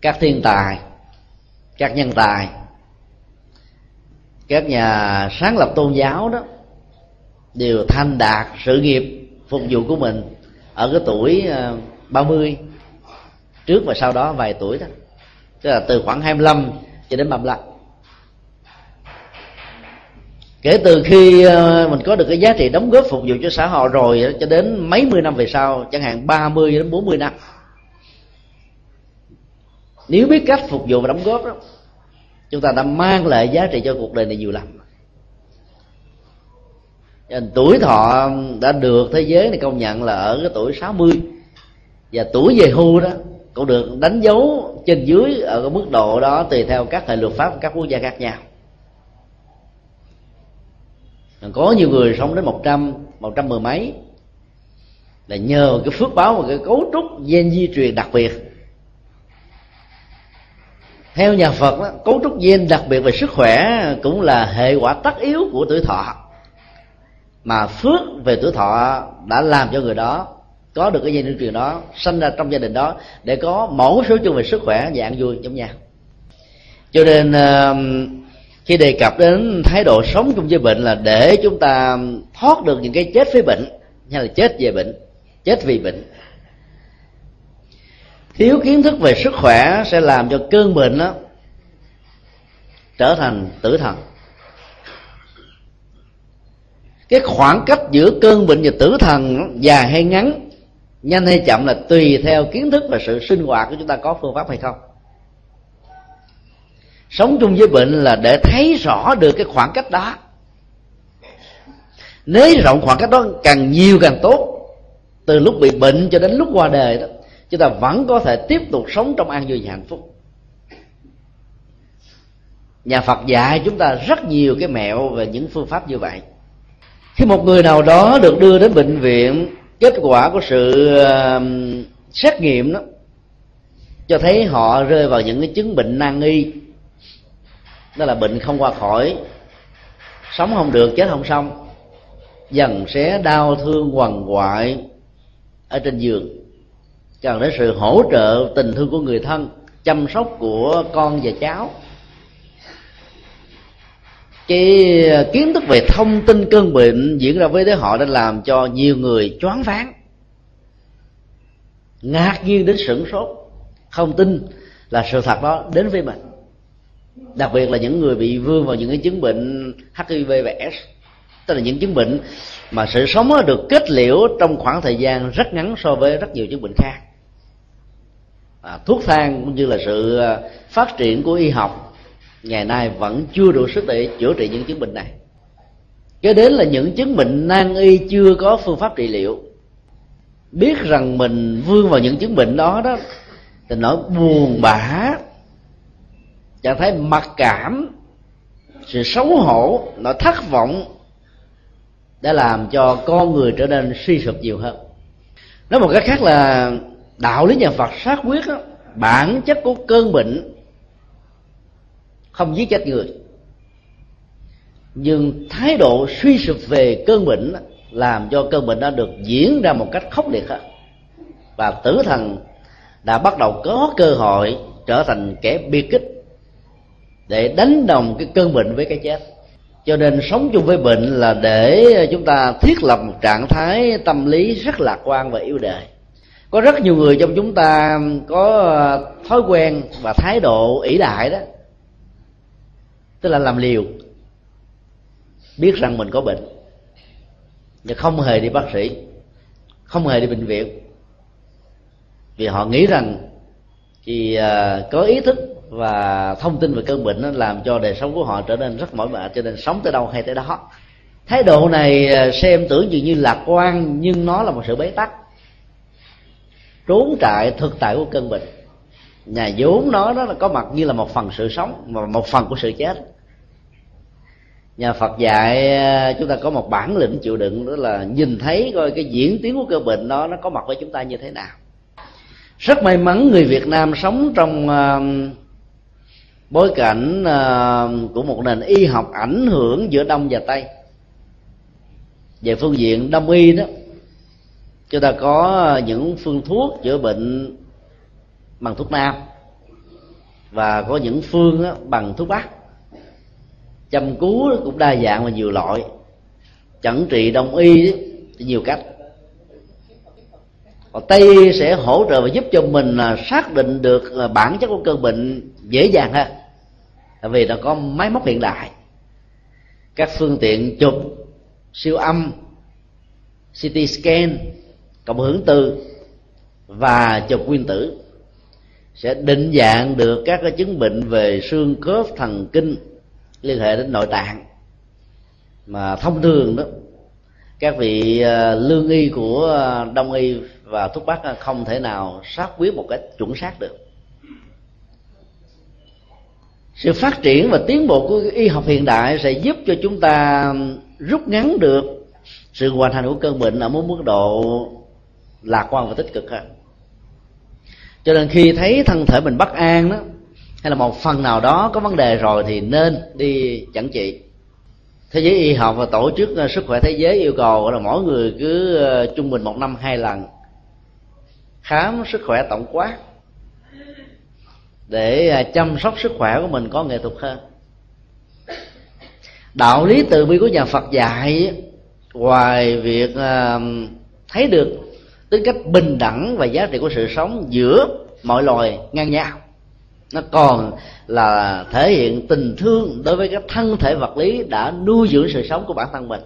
S1: Các thiên tài, các nhân tài, các nhà sáng lập tôn giáo đó, đều thành đạt sự nghiệp phục vụ của mình ở cái tuổi ờ, 30 trước và sau đó vài tuổi đó. Tức là từ khoảng 25 cho đến 35 kể từ khi ờ, mình có được cái giá trị đóng góp phục vụ cho xã hội rồi ờ, cho đến mấy mươi năm về sau, chẳng hạn 30 đến 40 năm. Nếu biết cách phục vụ và đóng góp đó, chúng ta đã mang lại giá trị cho cuộc đời này nhiều lắm. Tuổi thọ đã được thế giới này công nhận là ở cái tuổi 60 và tuổi về hưu đó cũng được đánh dấu trên dưới ở cái mức độ đó tùy theo các hệ luật pháp của các quốc gia khác nhau có nhiều người sống đến một trăm một trăm mười mấy. Là nhờ cái phước báo và cái cấu trúc gen di truyền đặc biệt. Theo nhà Phật đó, cấu trúc gen đặc biệt về sức khỏe cũng là hệ quả tất yếu của tuổi thọ. Mà phước về tuổi thọ đã làm cho người đó có được cái gen di truyền đó sinh ra trong gia đình đó để có mẫu số chung về sức khỏe dạng vui giống nhau cho nên khi đề cập đến thái độ sống chung với bệnh là để chúng ta thoát được những cái chết với bệnh, hay là chết về bệnh, chết vì bệnh. Thiếu kiến thức về sức khỏe sẽ làm cho cơn bệnh đó trở thành tử thần. Cái khoảng cách giữa cơn bệnh và tử thần dài hay ngắn, nhanh hay chậm là tùy theo kiến thức và sự sinh hoạt của chúng ta có phương pháp hay không sống chung với bệnh là để thấy rõ được cái khoảng cách đó. Nới rộng khoảng cách đó càng nhiều càng tốt. Từ lúc bị bệnh cho đến lúc qua đời đó, chúng ta vẫn có thể tiếp tục sống trong an vui và hạnh phúc. Nhà phật dạy chúng ta rất nhiều cái mẹo về những phương pháp như vậy. Khi một người nào đó được đưa đến bệnh viện, kết quả của sự um, xét nghiệm đó cho thấy họ rơi vào những cái chứng bệnh nan y đó là bệnh không qua khỏi. Sống không được, chết không xong. Dần sẽ đau thương quằn quại ở trên giường. Cần đến sự hỗ trợ tình thương của người thân, chăm sóc của con và cháu. Cái kiến thức về thông tin cơn bệnh diễn ra với thế họ đã làm cho nhiều người choáng váng. Ngạc nhiên đến sửng sốt. Không tin là sự thật đó đến với mình đặc biệt là những người bị vương vào những cái chứng bệnh hiv và s tức là những chứng bệnh mà sự sống được kết liễu trong khoảng thời gian rất ngắn so với rất nhiều chứng bệnh khác. À, thuốc thang cũng như là sự à, phát triển của y học ngày nay vẫn chưa đủ sức để chữa trị những chứng bệnh này. Kế đến là những chứng bệnh nan y chưa có phương pháp trị liệu. Biết rằng mình vương vào những chứng bệnh đó đó thì nỗi buồn bã trạng thái mặc cảm sự xấu hổ nỗi thất vọng đã làm cho con người trở nên suy sụp nhiều hơn. Nói một cách khác là đạo lý nhà phật sát quyết đó, bản chất của cơn bệnh không giết chết người. Nhưng thái độ suy sụp về cơn bệnh đó, làm cho cơn bệnh đó được diễn ra một cách khốc liệt hơn. Và tử thần đã bắt đầu có cơ hội trở thành kẻ biệt kích để đánh đồng cái cơn bệnh với cái chết. Cho nên sống chung với bệnh là để chúng ta thiết lập một trạng thái tâm lý rất lạc quan và yêu đời. Có rất nhiều người trong chúng ta có thói quen và thái độ ỷ đại đó. Tức là làm liều, biết rằng mình có bệnh. Và không hề đi bác sĩ, không hề đi bệnh viện. Vì họ nghĩ rằng thì à, có ý thức và thông tin về cơn bệnh nó làm cho đời sống của họ trở nên rất mỏi mệt cho nên sống tới đâu hay tới đó. Thái độ này à, xem tưởng dường như lạc quan nhưng nó là một sự bế tắc. Trốn trại thực tại của cơn bệnh. Nhà vốn nó đó là có mặt như là một phần sự sống và một phần của sự chết. Nhà Phật dạy à, chúng ta có một bản lĩnh chịu đựng đó là nhìn thấy coi cái diễn tiến của cơn bệnh đó nó có mặt với chúng ta như thế nào. Rất may mắn người Việt Nam sống trong uh, bối cảnh ờ, của một nền y học ảnh hưởng giữa đông và tây. Về phương diện đông y đó chúng ta có những phương thuốc chữa bệnh bằng thuốc nam và có những phương đó, bằng thuốc bắc. Chăm cứu cũng đa dạng và nhiều loại. Chẩn trị đông y nhiều cách còn tây sẽ hỗ trợ và giúp cho mình xác định được bản chất của cơn bệnh dễ dàng hơn. Tại vì nó có máy móc hiện đại, các phương tiện chụp, siêu âm CT scan, cộng hưởng từ và chụp nguyên tử sẽ định dạng được các cái chứng bệnh về xương khớp thần kinh liên hệ đến nội tạng mà thông thường đó, các vị ờ, lương y của ờ, đông y và thuốc bắc không thể nào xác quyết một cách chuẩn xác được. Sự phát triển và tiến bộ của y học hiện đại sẽ giúp cho chúng ta rút ngắn được sự hoàn thành của cơn bệnh ở một mức độ lạc quan và tích cực hơn cho nên khi thấy thân thể mình bất an đó, hay là một phần nào đó có vấn đề rồi thì nên đi chẩn trị. Thế giới y học và tổ chức ờ, sức khỏe thế giới yêu cầu là mỗi người cứ ờ, trung bình một năm hai lần khám sức khỏe tổng quát. Để à, chăm sóc sức khỏe của mình có nghệ thuật hơn. Đạo lý từ bi của nhà phật dạy, ngoài việc à, thấy được tính cách bình đẳng và giá trị của sự sống giữa mọi loài ngang nhau, nó còn là thể hiện tình thương đối với các thân thể vật lý đã nuôi dưỡng sự sống của bản thân mình.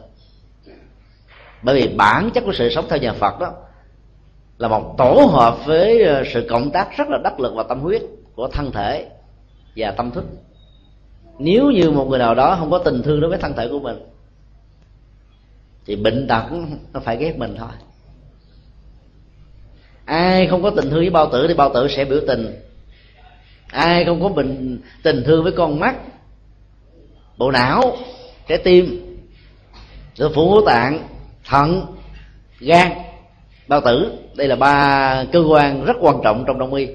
S1: Bởi vì bản chất của sự sống theo nhà phật đó là một tổ hợp với ờ, sự cộng tác rất là đắc lực và tâm huyết của thân thể và tâm thức. Nếu như một người nào đó không có tình thương đối với thân thể của mình, thì bệnh tật nó phải ghét mình thôi. Ai không có tình thương với bao tử thì bao tử sẽ biểu tình. Ai không có bệnh, tình thương với con mắt, bộ não trái tim rồi phủ tạng, thận, gan bao tử, đây là ba cơ quan rất quan trọng trong đông y.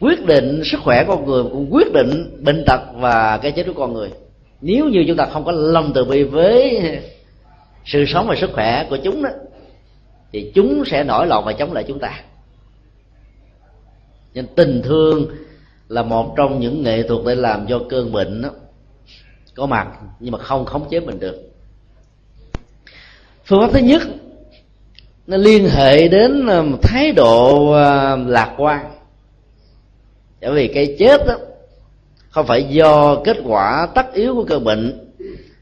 S1: Quyết định sức khỏe con người, cũng quyết định bệnh tật và cái chết của con người. Nếu như chúng ta không có lòng từ bi với sự sống và sức khỏe của chúng đó, thì chúng sẽ nổi loạn và chống lại chúng ta. Nên tình thương là một trong những nghệ thuật để làm cho cơn bệnh đó có mặt, nhưng mà không khống chế mình được. Phương pháp thứ nhất nó liên hệ đến à, thái độ à, lạc quan. Bởi vì cái chết đó không phải do kết quả tất yếu của cơ bệnh,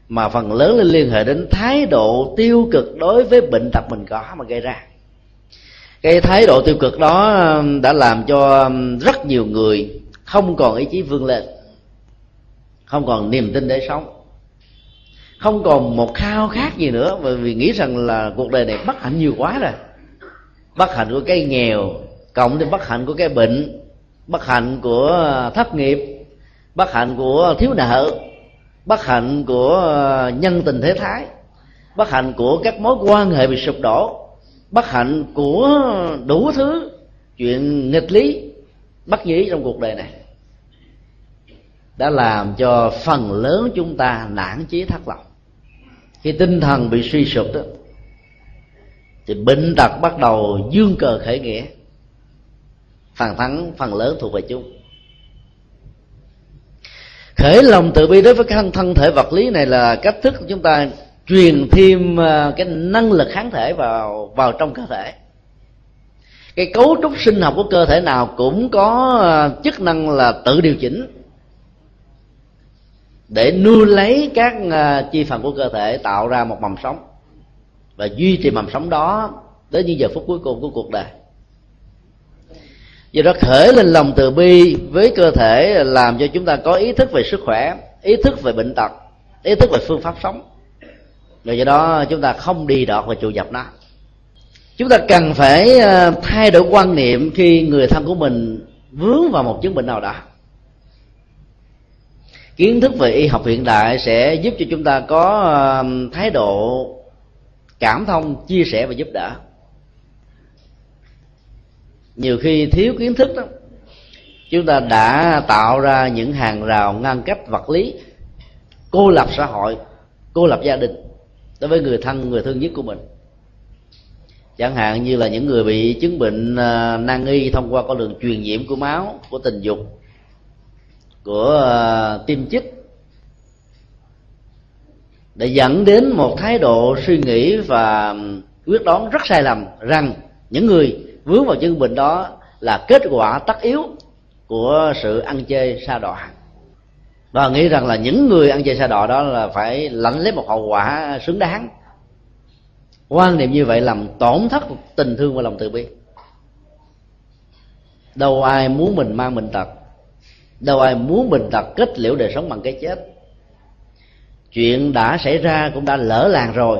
S1: mà phần lớn là liên hệ đến thái độ tiêu cực đối với bệnh tật mình có mà gây ra. Cái thái độ tiêu cực đó à, đã làm cho rất nhiều người không còn ý chí vươn lên, không còn niềm tin để sống không còn một khao khát gì nữa, bởi vì nghĩ rằng là cuộc đời này bất hạnh nhiều quá rồi. Bất hạnh của cái nghèo, cộng thêm bất hạnh của cái bệnh, bất hạnh của ờ, thất nghiệp, bất hạnh của thiếu nợ, bất hạnh của ờ, nhân tình thế thái, bất hạnh của các mối quan hệ bị sụp đổ, bất hạnh của đủ thứ chuyện nghịch lý, bất nhĩ trong cuộc đời này, đã làm cho phần lớn chúng ta nản chí thất vọng khi tinh thần bị suy sụp đó, thì bệnh tật bắt đầu dương cờ khởi nghĩa. Phần thắng, phần lớn thuộc về chúng. Khởi lòng từ bi đối với cái thân thể vật lý này là cách thức chúng ta truyền thêm à, cái năng lực kháng thể vào vào trong cơ thể. Cái cấu trúc sinh học của cơ thể nào cũng có à, chức năng là tự điều chỉnh để nuôi lấy các ờ, chi phần của cơ thể, tạo ra một mầm sống. Và duy trì mầm sống đó đến những giờ phút cuối cùng của cuộc đời. Do đó khởi lên lòng từ bi với cơ thể, làm cho chúng ta có ý thức về sức khỏe, ý thức về bệnh tật, ý thức về phương pháp sống. Rồi do đó chúng ta không đi đọt và trụ dập nó. Chúng ta cần phải ờ, thay đổi quan niệm khi người thân của mình vướng vào một chứng bệnh nào đó kiến thức về y học hiện đại sẽ giúp cho chúng ta có um, thái độ cảm thông, chia sẻ và giúp đỡ. Nhiều khi thiếu kiến thức đó, chúng ta đã tạo ra những hàng rào ngăn cách vật lý, cô lập xã hội, cô lập gia đình đối với người thân người thân nhất của mình. Chẳng hạn như là những người bị chứng bệnh uh, nan y thông qua con đường truyền nhiễm của máu, của tình dục của ờ, tiêm chích để dẫn đến một thái độ suy nghĩ và quyết đoán rất sai lầm rằng những người vướng vào chứng bệnh đó là kết quả tất yếu của sự ăn chơi sa đọa. Và nghĩ rằng là những người ăn chơi sa đọa đó là phải lãnh lấy một hậu quả xứng đáng. Quan niệm như vậy làm tổn thất tình thương và lòng từ bi. Đâu ai muốn mình mang bệnh tật đâu ai muốn mình đặt kết liễu đời sống bằng cái chết. Chuyện đã xảy ra cũng đã lỡ làng rồi.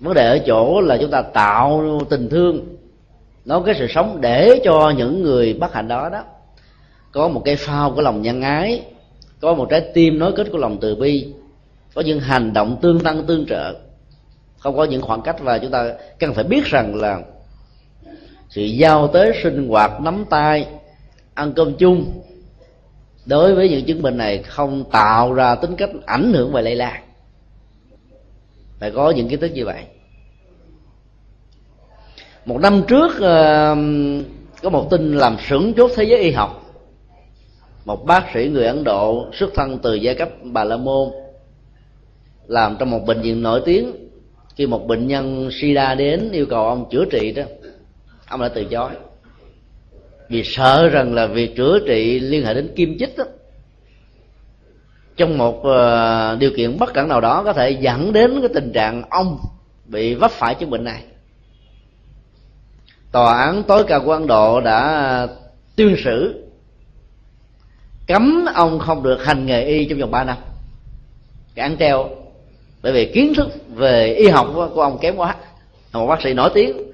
S1: Vấn đề ở chỗ là chúng ta tạo tình thương, nói cái sự sống để cho những người bất hạnh đó đó. Có một cái phao của lòng nhân ái, có một trái tim nối kết của lòng từ bi, có những hành động tương tăng tương trợ. Không có những khoảng cách và chúng ta cần phải biết rằng là sự giao tế sinh hoạt nắm tay, ăn cơm chung đối với những chứng bệnh này không tạo ra tính cách ảnh hưởng và lây lan. Phải có những kiến thức như vậy. Một năm trước có một tin làm sửng chốt thế giới y học. Một bác sĩ người ấn độ xuất thân từ giai cấp bà la môn, làm trong một bệnh viện nổi tiếng. Khi một bệnh nhân sida đến, yêu cầu ông chữa trị đó. Ông đã từ chối vì sợ rằng là việc chữa trị liên hệ đến kim chích đó, trong một ờ, điều kiện bất cẩn nào đó có thể dẫn đến cái tình trạng ông bị vấp phải chứng bệnh này. Tòa án tối cao của ấn độ đã tuyên xử cấm ông không được hành nghề y trong vòng 3 năm. Cái treo bởi vì kiến thức về y học của ông kém quá. Một bác sĩ nổi tiếng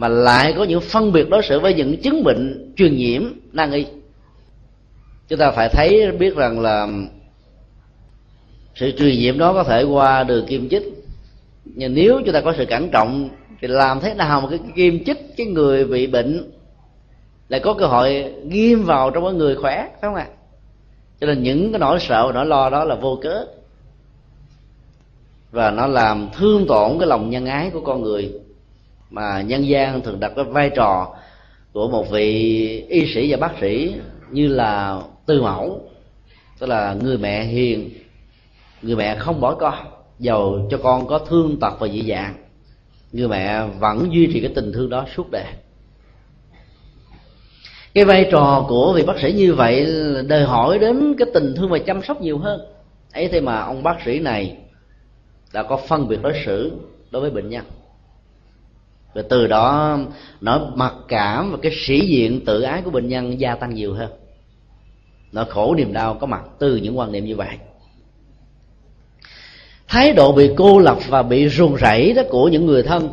S1: mà lại có những phân biệt đối xử với những chứng bệnh truyền nhiễm nan y chúng ta phải thấy, biết rằng là sự truyền nhiễm đó có thể qua đường kim chích. Nhưng nếu chúng ta có sự cẩn trọng, thì làm thế nào mà cái kim chích, cái người bị bệnh lại có cơ hội ghim vào trong cái người khỏe, phải không ạ? Cho nên những cái nỗi sợ nỗi lo đó là vô cớ. Và nó làm thương tổn cái lòng nhân ái của con người mà nhân gian thường đặt cái vai trò của một vị y sĩ và bác sĩ như là tư mẫu, tức là người mẹ hiền, người mẹ không bỏ con, giàu cho con có thương tật và dị dạng. Người mẹ vẫn duy trì cái tình thương đó suốt đời. Cái vai trò của vị bác sĩ như vậy đòi hỏi đến cái tình thương và chăm sóc nhiều hơn. Ấy thế mà ông bác sĩ này đã có phân biệt đối xử đối với bệnh nhân và từ đó nỗi mặc cảm và cái sĩ diện tự ái của bệnh nhân gia tăng nhiều hơn. Nó khổ niềm đau có mặt từ những quan niệm như vậy. Thái độ bị cô lập và bị run rẩy đó của những người thân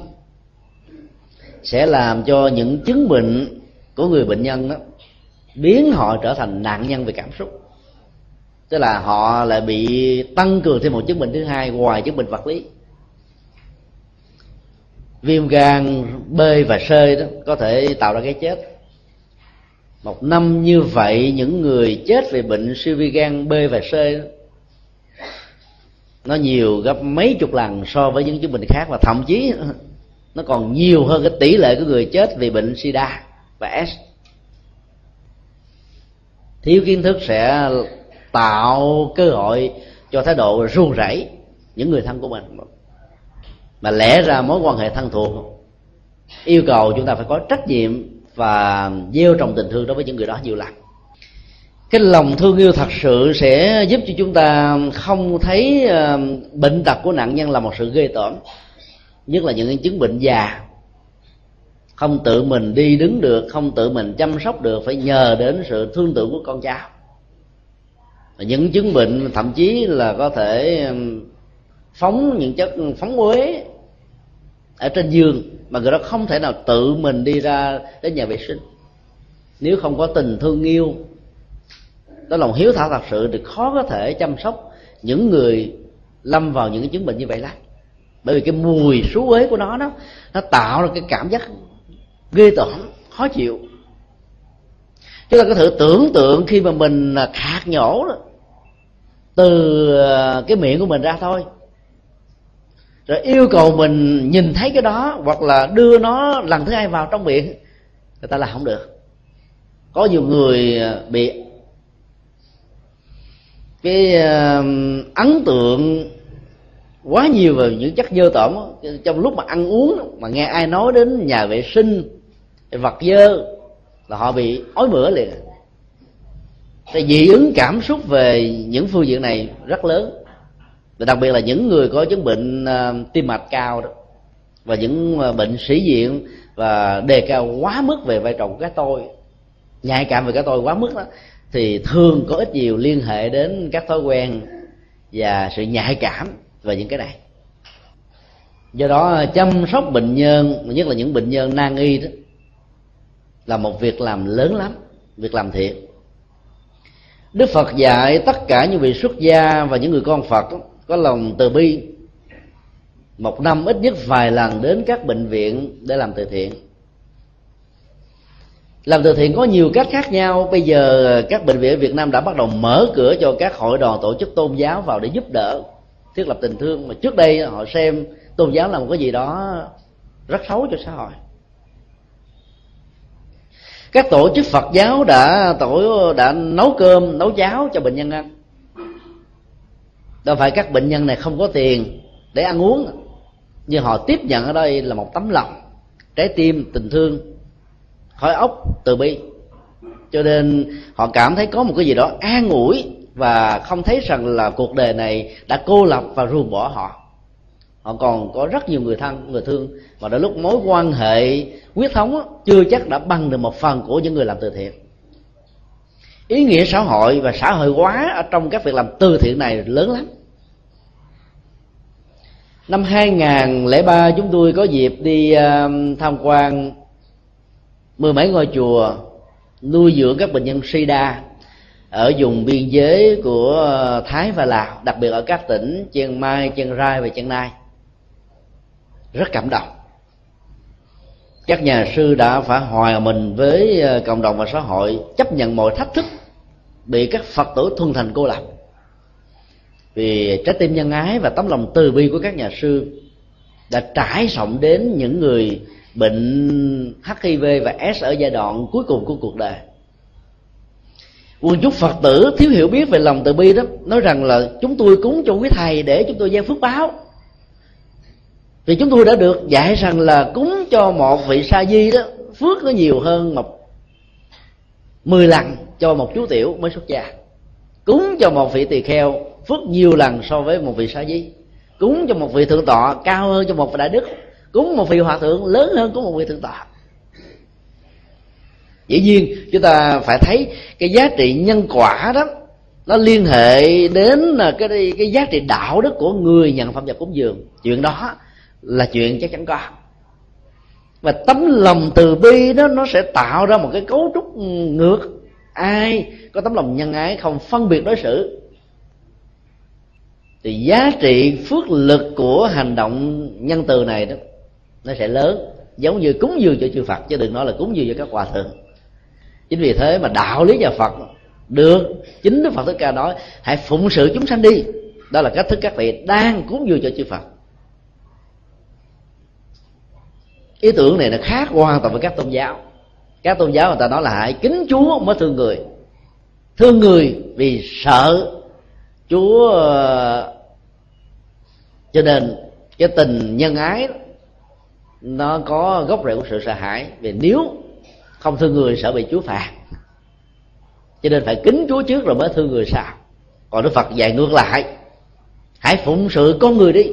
S1: sẽ làm cho những chứng bệnh của người bệnh nhân đó biến họ trở thành nạn nhân về cảm xúc. Tức là họ lại bị tăng cường thêm một chứng bệnh thứ hai, ngoài chứng bệnh vật lý viêm gan b và c đó có thể tạo ra cái chết. Một năm như vậy những người chết vì bệnh siêu vi gan b và c đó, nó nhiều gấp mấy chục lần so với những chứng bệnh khác và thậm chí nó còn nhiều hơn cái tỷ lệ của người chết vì bệnh sida và s. Thiếu kiến thức sẽ tạo cơ hội cho thái độ run rẩy những người thân của mình mà lẽ ra mối quan hệ thân thuộc. Yêu cầu chúng ta phải có trách nhiệm và gieo trồng tình thương đối với những người đó nhiều lần. Cái lòng thương yêu thật sự sẽ giúp cho chúng ta không thấy ờ, bệnh tật của nạn nhân là một sự ghê tởm, nhất là những chứng bệnh già. Không tự mình đi đứng được, không tự mình chăm sóc được, phải nhờ đến sự thương tưởng của con cháu. Những chứng bệnh thậm chí là có thể phóng những chất phóng uế ở trên giường mà người đó không thể nào tự mình đi ra đến nhà vệ sinh. Nếu không có tình thương yêu đó lòng hiếu thảo thật sự thì khó có thể chăm sóc những người lâm vào những cái chứng bệnh như vậy lắm bởi vì cái mùi xú uế của nó đó nó tạo ra cái cảm giác ghê tởm khó chịu. Chúng ta có thử tưởng tượng khi mà mình khạc nhổ đó, từ à, cái miệng của mình ra thôi rồi yêu cầu mình nhìn thấy cái đó hoặc là đưa nó lần thứ hai vào trong miệng người ta là không được. Có nhiều người à, bị cái uh, ấn tượng quá nhiều về những chất dơ tởm trong lúc mà ăn uống mà nghe ai nói đến nhà vệ sinh vật dơ là họ bị ói mửa liền. Thì dị ứng cảm xúc về những phương diện này rất lớn và đặc biệt là những người có chứng bệnh uh, tim mạch cao đó và những uh, bệnh sĩ diện và đề cao quá mức về vai trò của cái tôi nhạy cảm về cái tôi quá mức đó thì thường có ít nhiều liên hệ đến các thói quen và sự nhạy cảm về những cái này. Do đó à, chăm sóc bệnh nhân nhất là những bệnh nhân nan y đó là một việc làm lớn lắm việc làm thiện đức phật dạy tất cả những vị xuất gia và những người con phật có lòng từ bi. Một năm ít nhất vài lần đến các bệnh viện để làm từ thiện. Làm từ thiện có nhiều cách khác nhau. Bây giờ các bệnh viện ở việt nam đã bắt đầu mở cửa cho các hội đoàn tổ chức tôn giáo vào để giúp đỡ, thiết lập tình thương. Mà trước đây họ xem tôn giáo là một cái gì đó rất xấu cho xã hội. Các tổ chức phật giáo đã tổ đã nấu cơm, nấu cháo cho bệnh nhân ăn đâu phải các bệnh nhân này không có tiền để ăn uống, nhưng họ tiếp nhận ở đây là một tấm lòng, trái tim, tình thương, khói ốc từ bi. Cho nên họ cảm thấy có một cái gì đó an ủi và không thấy rằng là cuộc đời này đã cô lập và ruồng bỏ họ. Họ còn có rất nhiều người thân, người thương và đôi lúc mối quan hệ huyết thống chưa chắc đã bằng được một phần của những người làm từ thiện. Ý nghĩa xã hội và xã hội hóa ở trong các việc làm từ thiện này lớn lắm năm 2003 chúng tôi có dịp đi um, tham quan mười mấy ngôi chùa nuôi dưỡng các bệnh nhân sida ở vùng biên giới của uh, Thái và Lào đặc biệt ở các tỉnh Chiang Mai, Chiang Rai và Chiang Nai. Rất cảm động. Các nhà sư đã phải hòa mình với uh, cộng đồng và xã hội chấp nhận mọi thách thức bị các phật tử thuần thành cô lập vì trái tim nhân ái và tấm lòng từ bi của các nhà sư đã trải rộng đến những người bệnh HIV và S ở giai đoạn cuối cùng của cuộc đời. Quần chúng phật tử thiếu hiểu biết về lòng từ bi đó, nói rằng là chúng tôi cúng cho quý thầy để chúng tôi gieo phước báo. Vì chúng tôi đã được dạy rằng là cúng cho một vị sa di đó, phước nó nhiều hơn một mười lần cho một chú tiểu mới xuất gia. Cúng cho một vị tỳ kheo phước nhiều lần so với một vị sa di. Cúng cho một vị thượng tọa cao hơn cho một vị đại đức. Cúng một vị hòa thượng lớn hơn của một vị thượng tọa. Dĩ nhiên, chúng ta phải thấy cái giá trị nhân quả đó, nó liên hệ đến cái cái giá trị đạo đức của người nhận phẩm vật cúng dường. Chuyện đó là chuyện chắc chắn có. Và tấm lòng từ bi đó, nó sẽ tạo ra một cái cấu trúc ngược. Ai có tấm lòng nhân ái không phân biệt đối xử thì giá trị phước lực của hành động nhân từ này đó, nó sẽ lớn. Giống như cúng dường cho chư Phật, chứ đừng nói là cúng dường cho các hòa thượng. Chính vì thế mà đạo lý nhà Phật được chính Đức Phật Thích Ca nói, hãy phụng sự chúng sanh đi. Đó là cách thức các vị đang cúng dường cho chư Phật. Ý tưởng này nó khác hoàn toàn với các tôn giáo. Các tôn giáo người ta nói là hãy kính chúa mới thương người. Thương người vì sợ chúa ờ, cho nên cái tình nhân ái nó có gốc rễ của sự sợ hãi vì nếu không thương người sợ bị chúa phạt. Cho nên phải kính chúa trước rồi mới thương người sau. Còn đức phật dạy ngược lại, hãy phụng sự con người đi,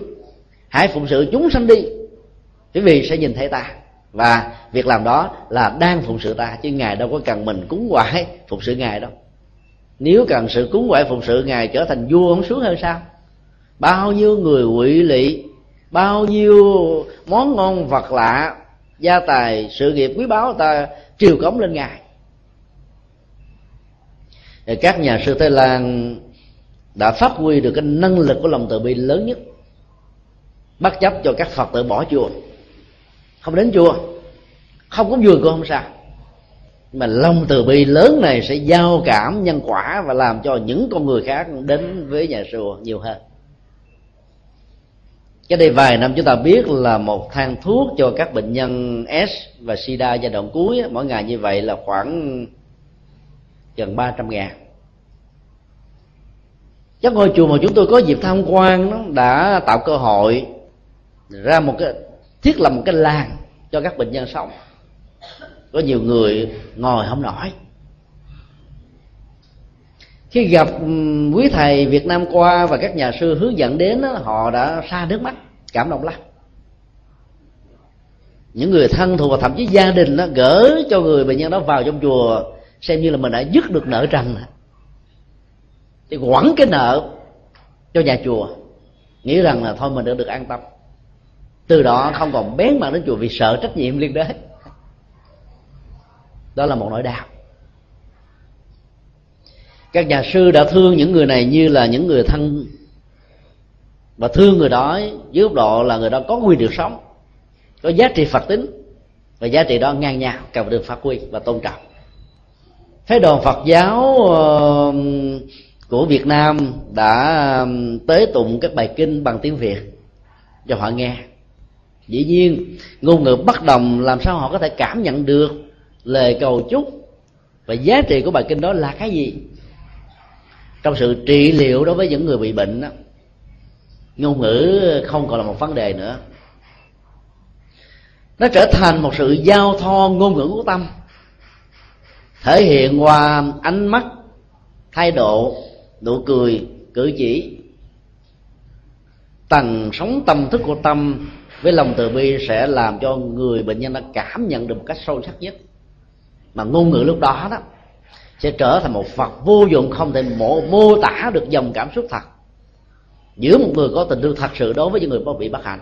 S1: hãy phụng sự chúng sanh đi, quý vị sẽ nhìn thấy ta. Và việc làm đó là đang phụng sự ta, chứ ngài đâu có cần mình cúng quải phụng sự ngài đâu nếu cần sự cúng quậy phụng sự, ngài trở thành vua không sướng hơn sao? Bao nhiêu người quỵ lị, bao nhiêu món ngon vật lạ, gia tài, sự nghiệp quý báu ta triều cống lên ngài. Các nhà sư Tây Lan đã phát huy được cái năng lực của lòng từ bi lớn nhất bất chấp cho các Phật tử bỏ chùa. Không đến chùa, không có vườn cũng không sao mà lòng từ bi lớn này sẽ giao cảm nhân quả và làm cho những con người khác đến với nhà chùa nhiều hơn. Cái đây vài năm chúng ta biết là một thang thuốc cho các bệnh nhân S và SIDA giai đoạn cuối mỗi ngày như vậy là khoảng gần 300 ngàn. Các ngôi chùa mà chúng tôi có dịp tham quan nó đã tạo cơ hội ra một cái, thiết lập một cái làng cho các bệnh nhân sống có nhiều người ngồi không nổi. Khi gặp quý thầy Việt Nam qua và các nhà sư hướng dẫn đến đó, họ đã xa nước mắt cảm động lắm. Những người thân thuộc và thậm chí gia đình đó gỡ cho người bệnh nhân đó vào trong chùa xem như là mình đã dứt được nợ trần. Thì quẳng cái nợ cho nhà chùa nghĩ rằng là thôi mình đã được an tâm. Từ đó không còn bén mảng đến chùa vì sợ trách nhiệm liên đới đó là một nỗi đau. Các nhà sư đã thương những người này như là những người thân và thương người đó dưới góc độ là người đó có quyền được sống, có giá trị phật tính và giá trị đó ngang nhau cần được phát huy và tôn trọng. Phái đoàn phật giáo của việt nam đã tế tụng các bài kinh bằng tiếng việt cho họ nghe. Dĩ nhiên, ngôn ngữ bất đồng làm sao họ có thể cảm nhận được lời cầu chúc. Và giá trị của bài kinh đó là cái gì? Trong sự trị liệu đối với những người bị bệnh đó, ngôn ngữ không còn là một vấn đề nữa. Nó trở thành một sự giao thoa ngôn ngữ của tâm thể hiện qua ánh mắt thái độ nụ cười cử chỉ tầng sống tâm thức của tâm với lòng từ bi sẽ làm cho người bệnh nhân đã cảm nhận được một cách sâu sắc nhất mà ngôn ngữ lúc đó đó sẽ trở thành một vật vô dụng không thể mô, mô tả được dòng cảm xúc thật. Giữa một người có tình thương thật sự đối với những người bị bất hạnh.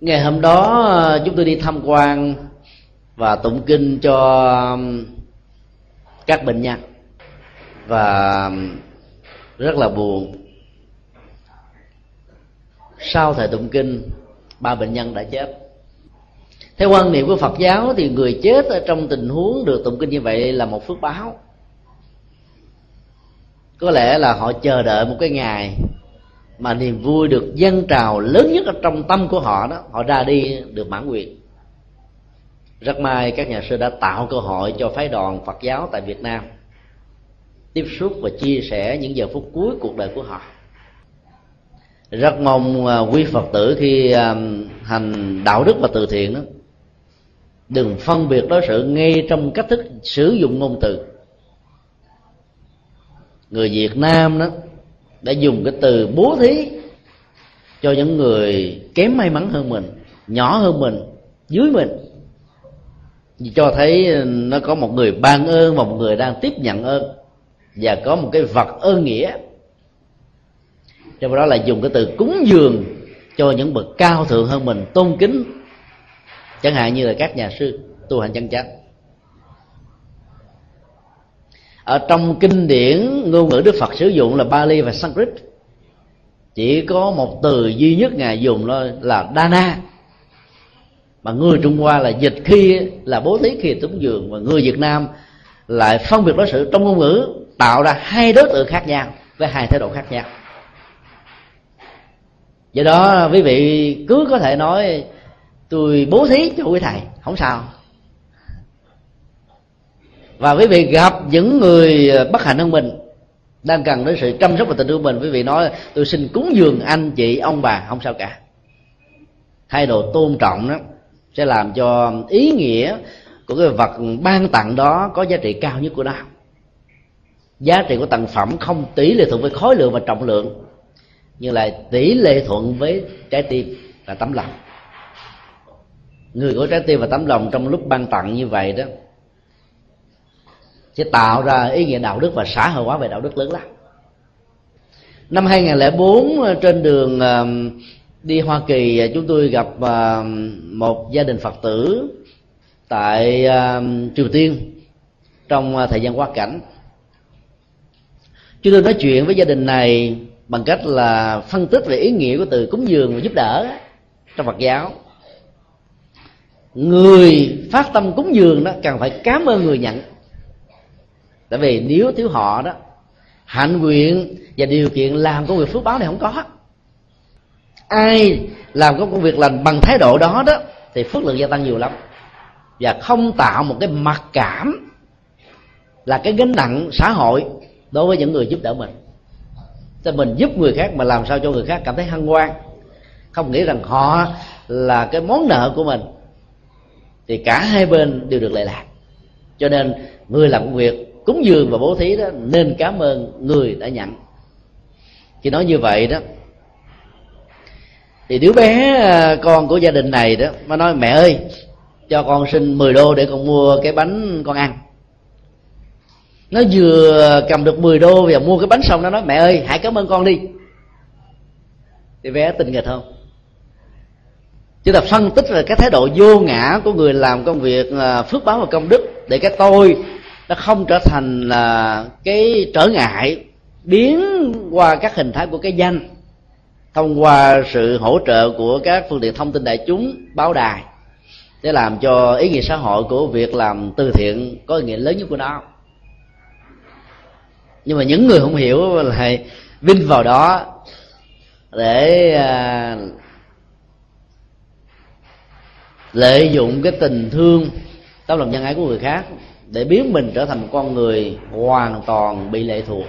S1: Ngày hôm đó chúng tôi đi tham quan và tụng kinh cho um, các bệnh nhân. Và um, rất là buồn. Sau thời tụng kinh ba bệnh nhân đã chết theo quan niệm của phật giáo thì người chết ở trong tình huống được tụng kinh như vậy là một phước báo. Có lẽ là họ chờ đợi một cái ngày mà niềm vui được dâng trào lớn nhất ở trong tâm của họ đó, họ ra đi được mãn nguyện. Rất may các nhà sư đã tạo cơ hội cho phái đoàn phật giáo tại việt nam tiếp xúc và chia sẻ những giờ phút cuối cuộc đời của họ. Rất mong à, quý phật tử khi à, hành đạo đức và từ thiện đó đừng phân biệt đối xử ngay trong cách thức sử dụng ngôn từ. Người việt nam đó đã dùng cái từ bố thí cho những người kém may mắn hơn mình, nhỏ hơn mình, dưới mình. Cho thấy nó có một người ban ơn và một người đang tiếp nhận ơn và có một cái vật ơn nghĩa. Trong đó là dùng cái từ cúng dường cho những bậc cao thượng hơn mình, tôn kính chẳng hạn như là các nhà sư tu hành chân chánh. Ở trong kinh điển, ngôn ngữ đức phật sử dụng là bali và sanskrit. Chỉ có một từ duy nhất ngài dùng đó là dana. Mà người trung hoa là dịch khi, là bố thí khi túng dường. Và người việt nam lại phân biệt đối xử trong ngôn ngữ, tạo ra hai đối tượng khác nhau, với hai thái độ khác nhau. Do đó, quý vị cứ có thể nói tôi bố thí cho quý thầy, không sao. Và quý vị gặp những người ờ, bất hạnh hơn mình, đang cần đến sự chăm sóc và tình thương mình, quý vị nói, tôi xin cúng dường anh chị, ông bà. Không sao cả. Thái độ tôn trọng đó sẽ làm cho ý nghĩa của cái vật ban tặng đó có giá trị cao nhất của nó. Giá trị của tặng phẩm không tỷ lệ thuận với khối lượng và trọng lượng, nhưng lại tỷ lệ thuận với trái tim và tấm lòng người có trái tim và tấm lòng trong lúc ban tặng như vậy đó, sẽ tạo ra ý nghĩa đạo đức và xã hội hóa về đạo đức lớn lắm năm 2004 ờ, trên đường đi Hoa Kỳ ờ, chúng tôi gặp một gia đình Phật tử tại Triều Tiên trong ờ, thời gian quá cảnh. Chúng tôi nói chuyện với gia đình này bằng cách là phân tích về ý nghĩa của từ cúng dường và giúp đỡ trong Phật giáo người phát tâm cúng dường đó cần phải cảm ơn người nhận. Tại vì nếu thiếu họ đó, hạnh nguyện và điều kiện làm công việc phước báo này không có. Ai làm công việc lành bằng thái độ đó đó, thì phước lượng gia tăng nhiều lắm. Và không tạo một cái mặc cảm là cái gánh nặng xã hội đối với những người giúp đỡ mình. Cho mình giúp người khác mà làm sao cho người khác cảm thấy hân hoan. Không nghĩ rằng họ là cái món nợ của mình thì cả hai bên đều được lệ lạc. Cho nên người làm công việc cúng dường và bố thí đó, nên cảm ơn người đã nhận. Khi nói như vậy đó, thì đứa bé à, con của gia đình này đó, nó nói, mẹ ơi, cho con xin 10 đô để con mua cái bánh con ăn. Nó vừa cầm được 10 đô và mua cái bánh xong, nó nói, mẹ ơi, hãy cảm ơn con đi. Thì bé tình nghịch không? Chúng ta phân tích là cái thái độ vô ngã của người làm công việc phước báo và công đức, để cái tôi nó không trở thành là cái trở ngại, biến qua các hình thái của cái danh, thông qua sự hỗ trợ của các phương tiện thông tin đại chúng, báo đài, để làm cho ý nghĩa xã hội của việc làm từ thiện có ý nghĩa lớn nhất của nó. Nhưng mà những người không hiểu lại vinh vào đó để à, lợi dụng cái tình thương, tấm lòng nhân ái của người khác để biến mình trở thành một con người hoàn toàn bị lệ thuộc.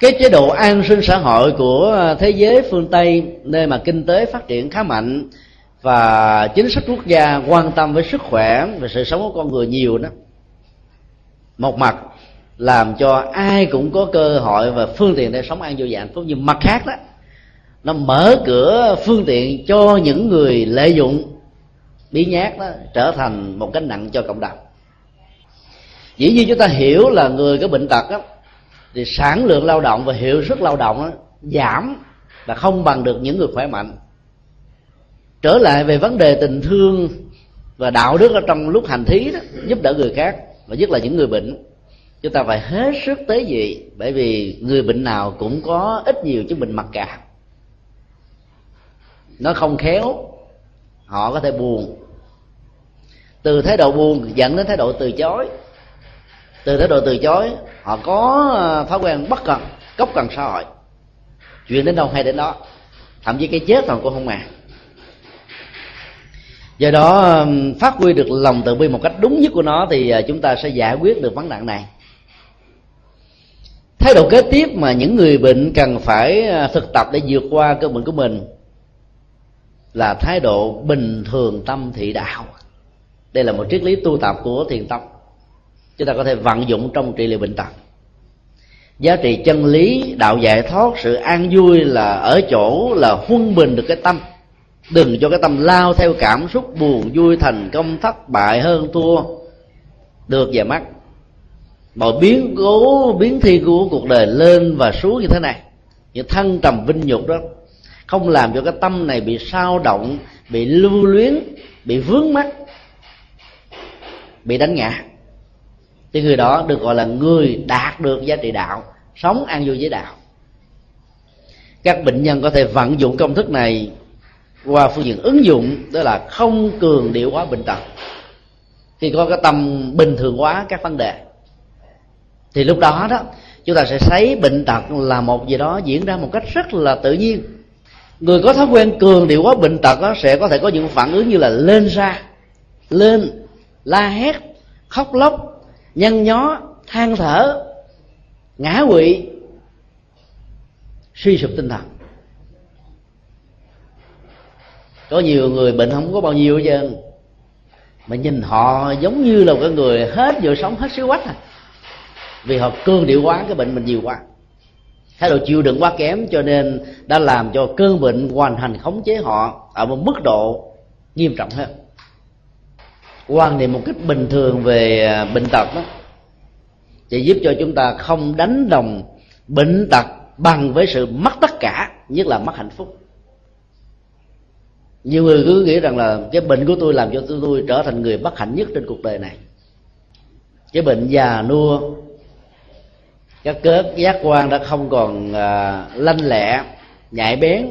S1: Cái chế độ an sinh xã hội của thế giới phương tây, nơi mà kinh tế phát triển khá mạnh và chính sách quốc gia quan tâm với sức khỏe và sự sống của con người nhiều đó, một mặt làm cho ai cũng có cơ hội và phương tiện để sống an vui và hạnh phúc nhưng mặt khác đó nó mở cửa phương tiện cho những người lợi dụng bí nhát đó trở thành một cái nặng cho cộng đồng. Dĩ nhiên chúng ta hiểu là người có bệnh tật đó, thì sản lượng lao động và hiệu suất lao động đó, giảm và không bằng được những người khỏe mạnh. Trở lại về vấn đề tình thương và đạo đức ở trong lúc hành thí đó giúp đỡ người khác và nhất là những người bệnh. Chúng ta phải hết sức tế dị bởi vì người bệnh nào cũng có ít nhiều chứng bệnh mặc cảm nó không khéo. Họ có thể buồn. Từ thái độ buồn dẫn đến thái độ từ chối. Từ thái độ từ chối, họ có ờ, thói quen bất cần, cốc cần xã hội. Chuyện đến đâu hay đến đó. Thậm chí cái chết còn cũng không mà do đó phát huy được lòng từ bi một cách đúng nhất của nó thì ờ, chúng ta sẽ giải quyết được vấn nạn này. Thái độ kế tiếp mà những người bệnh cần phải ờ, thực tập để vượt qua cơn bệnh của mình là thái độ bình thường tâm thị đạo. Đây là một triết lý tu tập của thiền tông chúng ta có thể vận dụng trong trị liệu bệnh tật. Giá trị chân lý, đạo giải thoát, sự an vui là ở chỗ là huân bình được cái tâm. Đừng cho cái tâm lao theo cảm xúc buồn vui thành công thất bại hơn thua. Được và mất mọi biến cố, biến thi của cuộc đời lên và xuống như thế này. Những thăng trầm vinh nhục đó không làm cho cái tâm này bị sao động, bị lưu luyến, bị vướng mắc, bị đánh ngã. Thì người đó được gọi là người đạt được giá trị đạo, sống an vui với đạo. Các bệnh nhân có thể vận dụng công thức này qua phương diện ứng dụng, đó là không cường điệu hóa bệnh tật. Khi có cái tâm bình thường hóa các vấn đề, thì lúc đó đó, chúng ta sẽ thấy bệnh tật là một gì đó diễn ra một cách rất là tự nhiên người có thói quen cường điệu quá bệnh tật đó, sẽ có thể có những phản ứng như là lên ra lên la hét khóc lóc nhăn nhó than thở ngã quỵ suy sụp tinh thần. Có nhiều người bệnh không có bao nhiêu hết trơn mà nhìn họ giống như là cái người hết vừa sống hết xíu quách à. Vì họ cương điệu quá cái bệnh mình nhiều quá thái độ chịu đựng quá kém cho nên đã làm cho cơn bệnh hoàn thành khống chế họ ở một mức độ nghiêm trọng hơn. Quan niệm một cách bình thường về à, bệnh tật đó sẽ giúp cho chúng ta không đánh đồng bệnh tật bằng với sự mất tất cả nhất là mất hạnh phúc. Nhiều người cứ nghĩ rằng là cái bệnh của tôi làm cho tôi, tôi trở thành người bất hạnh nhất trên cuộc đời này. Cái bệnh già nua các cớ giác quan đã không còn à, lanh lẹ nhạy bén.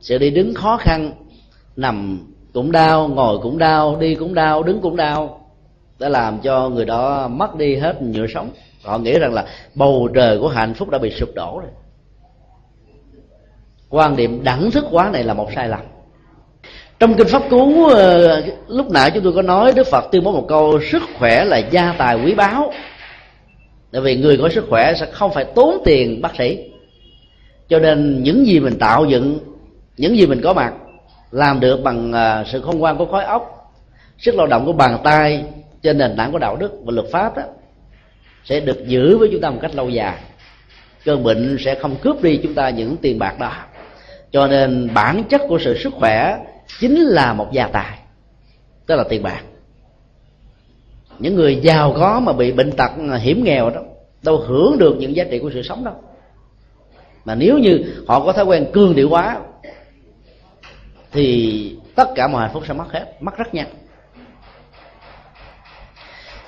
S1: Sự đi đứng khó khăn nằm cũng đau ngồi cũng đau đi cũng đau đứng cũng đau đã làm cho người đó mất đi hết nhựa sống. Họ nghĩ rằng là bầu trời của hạnh phúc đã bị sụp đổ rồi. Quan điểm đẳng thức quá này là một sai lầm. Trong kinh pháp cú à, lúc nãy chúng tôi có nói đức phật tuyên bố một câu sức khỏe là gia tài quý báu tại vì người có sức khỏe sẽ không phải tốn tiền bác sĩ. Cho nên những gì mình tạo dựng, những gì mình có mặt, làm được bằng à, sự khôn ngoan của khối óc, sức lao động của bàn tay trên nền tảng của đạo đức và luật pháp đó, sẽ được giữ với chúng ta một cách lâu dài. Cơn bệnh sẽ không cướp đi chúng ta những tiền bạc đó. Cho nên bản chất của sự sức khỏe chính là một gia tài, tức là tiền bạc những người giàu có mà bị bệnh tật hiểm nghèo đó, đâu hưởng được những giá trị của sự sống đâu. Mà nếu như họ có thói quen cương điệu quá thì tất cả mọi hạnh phúc sẽ mất hết, mất rất nhanh.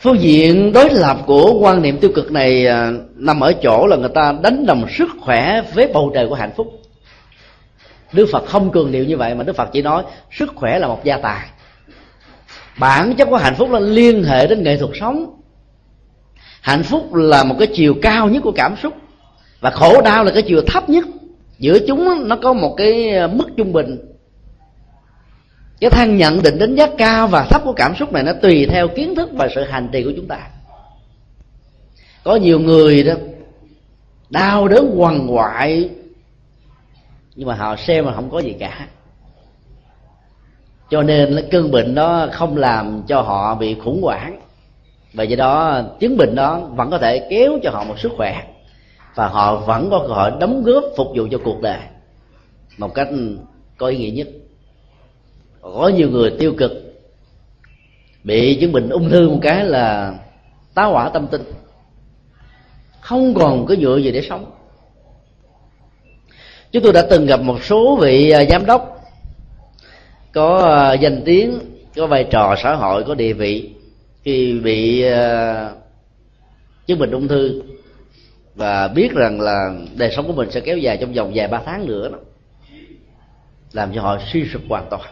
S1: Phương diện đối lập của quan niệm tiêu cực này à, nằm ở chỗ là người ta đánh đồng sức khỏe với bầu trời của hạnh phúc. Đức phật không cường điệu như vậy, mà đức phật chỉ nói sức khỏe là một gia tài bản chất của hạnh phúc là liên hệ đến nghệ thuật sống. Hạnh phúc là một cái chiều cao nhất của cảm xúc. Và khổ đau là cái chiều thấp nhất. Giữa chúng nó có một cái ờ, mức trung bình. Cái thang nhận định đánh giá cao và thấp của cảm xúc này nó tùy theo kiến thức và sự hành trì của chúng ta. Có nhiều người đó, đau đớn quằn quại nhưng mà họ xem mà không có gì cả cho nên cơn bệnh đó không làm cho họ bị khủng hoảng. Và do đó, chứng bệnh đó vẫn có thể kéo cho họ một sức khỏe. Và họ vẫn có cơ hội đóng góp phục vụ cho cuộc đời. Một cách có ý nghĩa nhất. Có nhiều người tiêu cực, bị chứng bệnh ung thư một cái là tá hỏa tâm tinh. Không còn cái dựa gì để sống. Chúng tôi đã từng gặp một số vị à, giám đốc có ờ, danh tiếng, có vai trò xã hội, có địa vị, khi bị ờ, chứng bệnh ung thư. Và biết rằng là đời sống của mình sẽ kéo dài trong vòng vài ba tháng nữa đó, làm cho họ suy sụp hoàn toàn.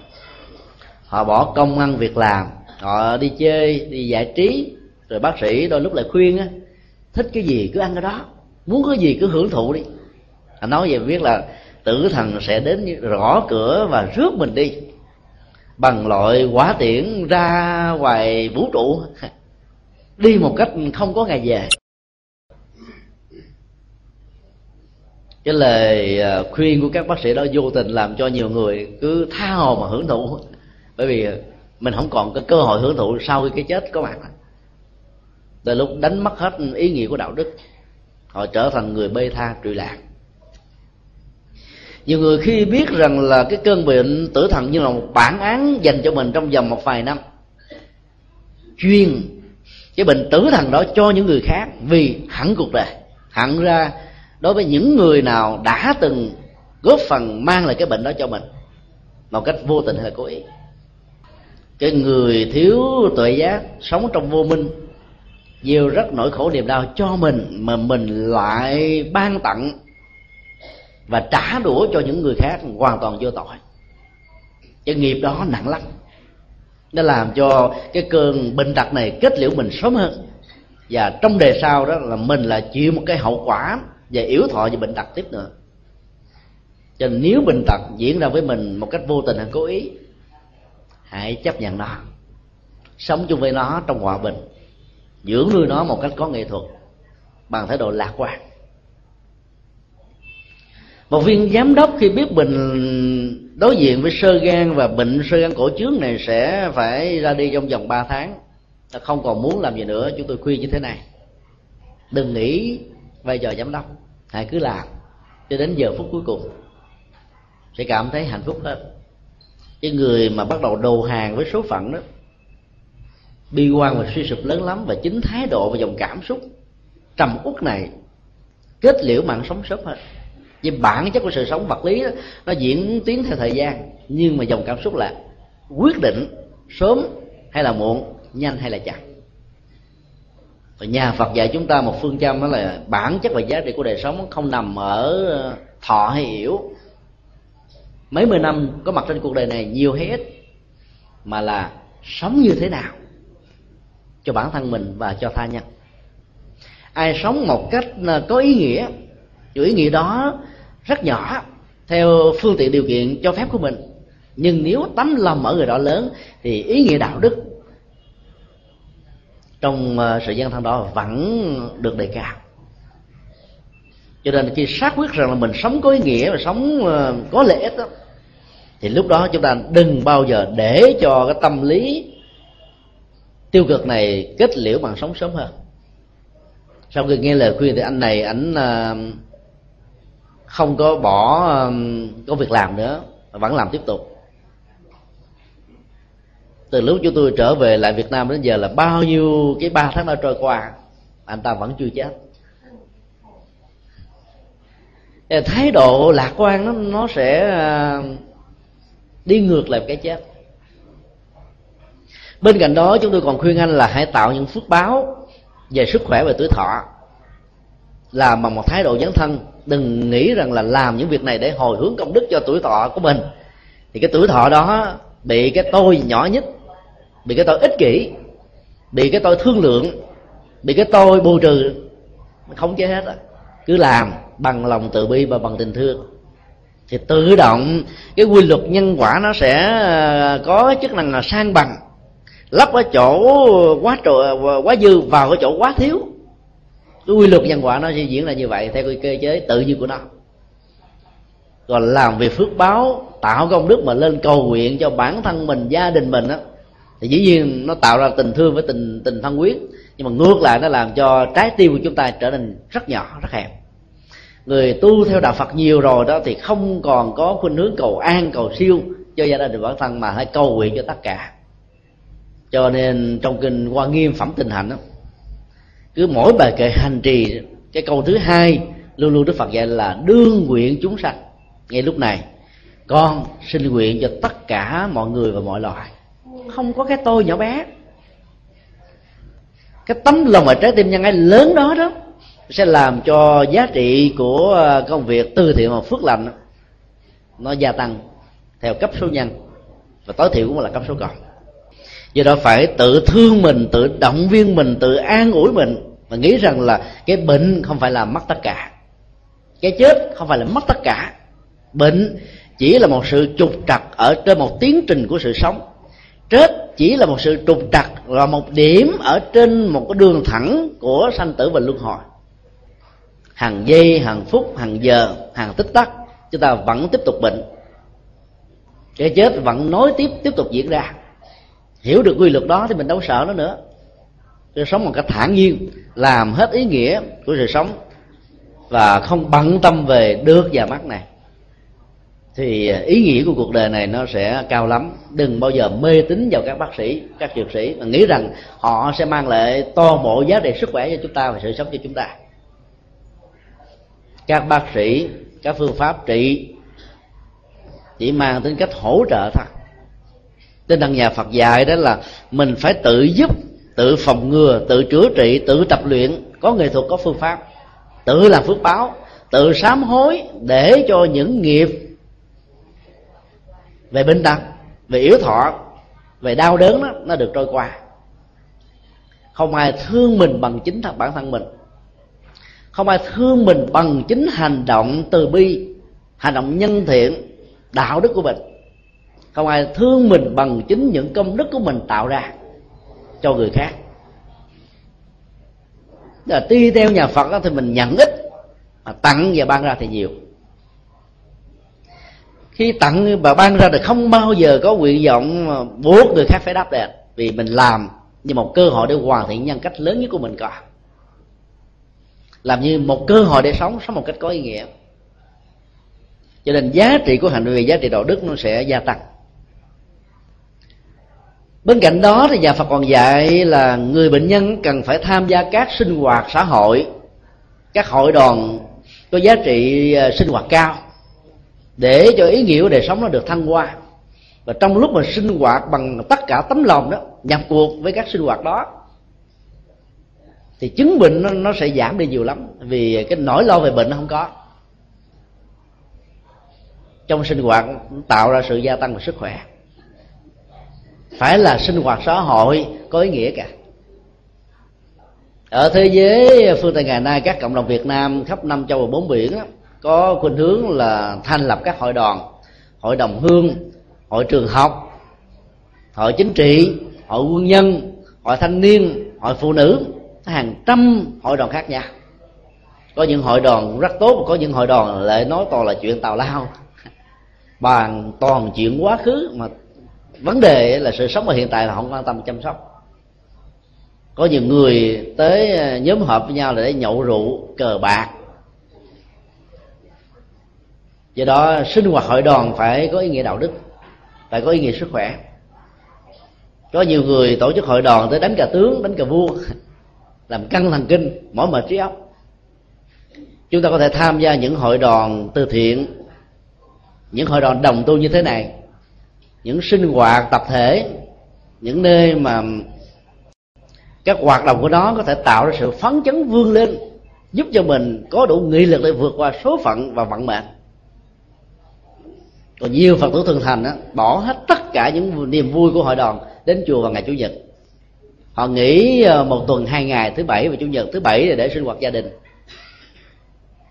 S1: Họ bỏ công ăn việc làm, họ đi chơi, đi giải trí. Rồi bác sĩ đôi lúc lại khuyên á, thích cái gì cứ ăn cái đó, muốn cái gì cứ hưởng thụ đi. Anh nói vậy biết là tử thần sẽ đến rõ cửa và rước mình đi bằng loại quả tiễn ra ngoài vũ trụ. Đi một cách không có ngày về. Cái lời à, khuyên của các bác sĩ đó vô tình làm cho nhiều người cứ tha hồ mà hưởng thụ. Bởi vì mình không còn cái cơ hội hưởng thụ sau khi cái chết có mặt. Từ lúc đánh mất hết ý nghĩa của đạo đức, họ trở thành người bê tha trụy lạc nhiều người khi biết rằng là cái cơn bệnh tử thần như là một bản án dành cho mình trong vòng một vài năm, chuyên cái bệnh tử thần đó cho những người khác vì hẳn cuộc đời. Hẳn ra, đối với những người nào đã từng góp phần mang lại cái bệnh đó cho mình, một cách vô tình hay cố ý. Cái người thiếu tuệ giác, sống trong vô minh, nhiều rất nỗi khổ niềm đau cho mình mà mình lại ban tặng và trả đũa cho những người khác hoàn toàn vô tội. Cái nghiệp đó nặng lắm. Nó làm cho cái cơn bệnh tật này kết liễu mình sớm hơn. Và trong đề sau đó là mình là chịu một cái hậu quả về yếu thọ và bệnh tật tiếp nữa. Cho nên nếu bệnh tật diễn ra với mình một cách vô tình hay cố ý, hãy chấp nhận nó. Sống chung với nó trong hòa bình. Dưỡng nuôi nó một cách có nghệ thuật. Bằng thái độ lạc quan một viên giám đốc khi biết mình đối diện với sơ gan và bệnh sơ gan cổ trướng này sẽ phải ra đi trong vòng 3 tháng. Ta không còn muốn làm gì nữa, chúng tôi khuyên như thế này. Đừng nghĩ vai trò giám đốc, hãy cứ làm cho đến giờ phút cuối cùng. Sẽ cảm thấy hạnh phúc hơn. Cái người mà bắt đầu đầu hàng với số phận đó, bi quan và suy sụp lớn lắm và chính thái độ và dòng cảm xúc, trầm uất này, kết liễu mạng sống sớm hơn vì bản chất của sự sống vật lý đó, nó diễn tiến theo thời gian nhưng mà dòng cảm xúc là quyết định sớm hay là muộn nhanh hay là chậm. Và nhà Phật dạy chúng ta một phương châm đó là bản chất và giá trị của đời sống không nằm ở ờ, thọ hay hiểu mấy mươi năm có mặt trên cuộc đời này nhiều hay ít mà là sống như thế nào cho bản thân mình và cho tha nhân. Ai sống một cách ờ, có ý nghĩa chủ ý nghĩa đó rất nhỏ theo phương tiện điều kiện cho phép của mình. Nhưng nếu tấm lòng ở người đó lớn thì ý nghĩa đạo đức trong ờ, sự gian thân đó vẫn được đề cao. Cho nên khi xác quyết rằng là mình sống có ý nghĩa và sống ờ, có lợi ích đó, thì lúc đó chúng ta đừng bao giờ để cho cái tâm lý tiêu cực này kết liễu bằng sống sớm hơn. Sau khi nghe lời khuyên thì anh này ảnh ờ, không có bỏ có việc làm nữa vẫn làm tiếp tục. Từ lúc chúng tôi trở về lại Việt Nam đến giờ là bao nhiêu cái ba tháng đã trôi qua anh ta vẫn chưa chết. Thái độ lạc quan nó nó sẽ đi ngược lại cái chết. Bên cạnh đó, chúng tôi còn khuyên anh là hãy tạo những phước báo về sức khỏe và tuổi thọ là bằng một thái độ dấn thân đừng nghĩ rằng là làm những việc này để hồi hướng công đức cho tuổi thọ của mình. Thì cái tuổi thọ đó bị cái tôi nhỏ nhất, bị cái tôi ích kỷ, bị cái tôi thương lượng, bị cái tôi bù trừ, không chế hết á. Cứ làm bằng lòng từ bi và bằng tình thương. Thì tự động cái quy luật nhân quả nó sẽ ờ, có chức năng là sang bằng. Lấp ở chỗ quá trội ờ, quá dư, vào cái chỗ quá thiếu cái quy luật nhân quả nó sẽ diễn ra như vậy theo cái cơ chế tự nhiên của nó. Còn làm việc phước báo tạo công đức mà lên cầu nguyện cho bản thân mình gia đình mình á thì dĩ nhiên nó tạo ra tình thương với tình tình thân quyến. Nhưng mà ngược lại nó làm cho trái tim của chúng ta trở nên rất nhỏ rất hẹp. Người tu theo đạo Phật nhiều rồi đó thì không còn có khuynh hướng cầu an cầu siêu cho gia đình bản thân mà hãy cầu nguyện cho tất cả. Cho nên trong kinh quan nghiêm phẩm tình hạnh đó, cứ mỗi bài kệ hành trì, cái câu thứ hai, luôn luôn đức phật dạy là đương nguyện chúng sanh. Ngay lúc này, con xin nguyện cho tất cả mọi người và mọi loài. Không có cái tôi nhỏ bé. Cái tấm lòng và trái tim nhân ái lớn đó đó sẽ làm cho giá trị của ờ, công việc từ thiện và phước lành nó gia tăng theo cấp số nhân. Và tối thiểu cũng là cấp số cộng do đó phải tự thương mình, tự động viên mình, tự an ủi mình. Và nghĩ rằng là cái bệnh không phải là mất tất cả. Cái chết không phải là mất tất cả. Bệnh chỉ là một sự trục trặc ở trên một tiến trình của sự sống. Chết chỉ là một sự trục trặc, là một điểm ở trên một cái đường thẳng của sanh tử và luân hồi. Hàng giây, hàng phút, hàng giờ, hàng tích tắc, chúng ta vẫn tiếp tục bệnh. Cái chết vẫn nối tiếp tiếp tục diễn ra hiểu được quy luật đó thì mình đâu sợ nó nữa. Tôi sống một cách thản nhiên, làm hết ý nghĩa của sự sống và không bận tâm về được và mắt này. Thì ý nghĩa của cuộc đời này nó sẽ cao lắm. Đừng bao giờ mê tín vào các bác sĩ, các dược sĩ mà nghĩ rằng họ sẽ mang lại toàn bộ giá trị sức khỏe cho chúng ta và sự sống cho chúng ta. Các bác sĩ, các phương pháp trị chỉ mang tính cách hỗ trợ thôi tinh thần nhà phật dạy đó là mình phải tự giúp, tự phòng ngừa, tự chữa trị, tự tập luyện. Có nghệ thuật, có phương pháp. Tự làm phước báo, tự sám hối để cho những nghiệp về bệnh tật về yếu thọ, về đau đớn đó, nó được trôi qua. Không ai thương mình bằng chính thật bản thân mình. Không ai thương mình bằng chính hành động từ bi, hành động nhân thiện, đạo đức của mình không ai thương mình bằng chính những công đức của mình tạo ra cho người khác. Là tuy theo nhà phật đó, thì mình nhận ít mà tặng và ban ra thì nhiều. Khi tặng và ban ra thì không bao giờ có nguyện vọng buộc người khác phải đáp đền vì mình làm như một cơ hội để hoàn thiện nhân cách lớn nhất của mình có. Làm như một cơ hội để sống sống một cách có ý nghĩa. Cho nên giá trị của hành vi giá trị đạo đức nó sẽ gia tăng bên cạnh đó thì nhà phật còn dạy là người bệnh nhân cần phải tham gia các sinh hoạt xã hội. Các hội đoàn có giá trị à, sinh hoạt cao để cho ý nghĩa của đời sống nó được thăng hoa. Và trong lúc mà sinh hoạt bằng tất cả tấm lòng đó nhập cuộc với các sinh hoạt đó thì chứng bệnh nó, nó sẽ giảm đi nhiều lắm vì cái nỗi lo về bệnh nó không có. Trong sinh hoạt tạo ra sự gia tăng về sức khỏe phải là sinh hoạt xã hội có ý nghĩa cả ở thế giới phương tây ngày nay các cộng đồng Việt Nam khắp năm châu và bốn biển đó, có khuynh hướng là thành lập các hội đoàn hội đồng hương hội trường học hội chính trị hội quân nhân hội thanh niên hội phụ nữ hàng trăm hội đoàn khác nhau. Có những hội đoàn rất tốt có những hội đoàn lại nói toàn là chuyện tào lao. Bàn toàn chuyện quá khứ mà vấn đề là sự sống ở hiện tại là không quan tâm chăm sóc. Có nhiều người tới ờ, nhóm họp với nhau là để nhậu rượu, cờ bạc. Do đó sinh hoạt hội đoàn phải có ý nghĩa đạo đức, phải có ý nghĩa sức khỏe. Có nhiều người tổ chức hội đoàn tới đánh cà tướng, đánh cà vua, làm căng thần kinh, mỏi mệt trí óc. Chúng ta có thể tham gia những hội đoàn từ thiện, những hội đoàn đồng tu như thế này những sinh hoạt tập thể những nơi mà các hoạt động của nó có thể tạo ra sự phấn chấn vươn lên giúp cho mình có đủ nghị lực để vượt qua số phận và vận mệnh. Còn nhiều phật tử thường thành đó, bỏ hết tất cả những niềm vui của hội đoàn đến chùa vào ngày chủ nhật. Họ nghỉ ờ, một tuần hai ngày thứ bảy và chủ nhật thứ bảy là để sinh hoạt gia đình.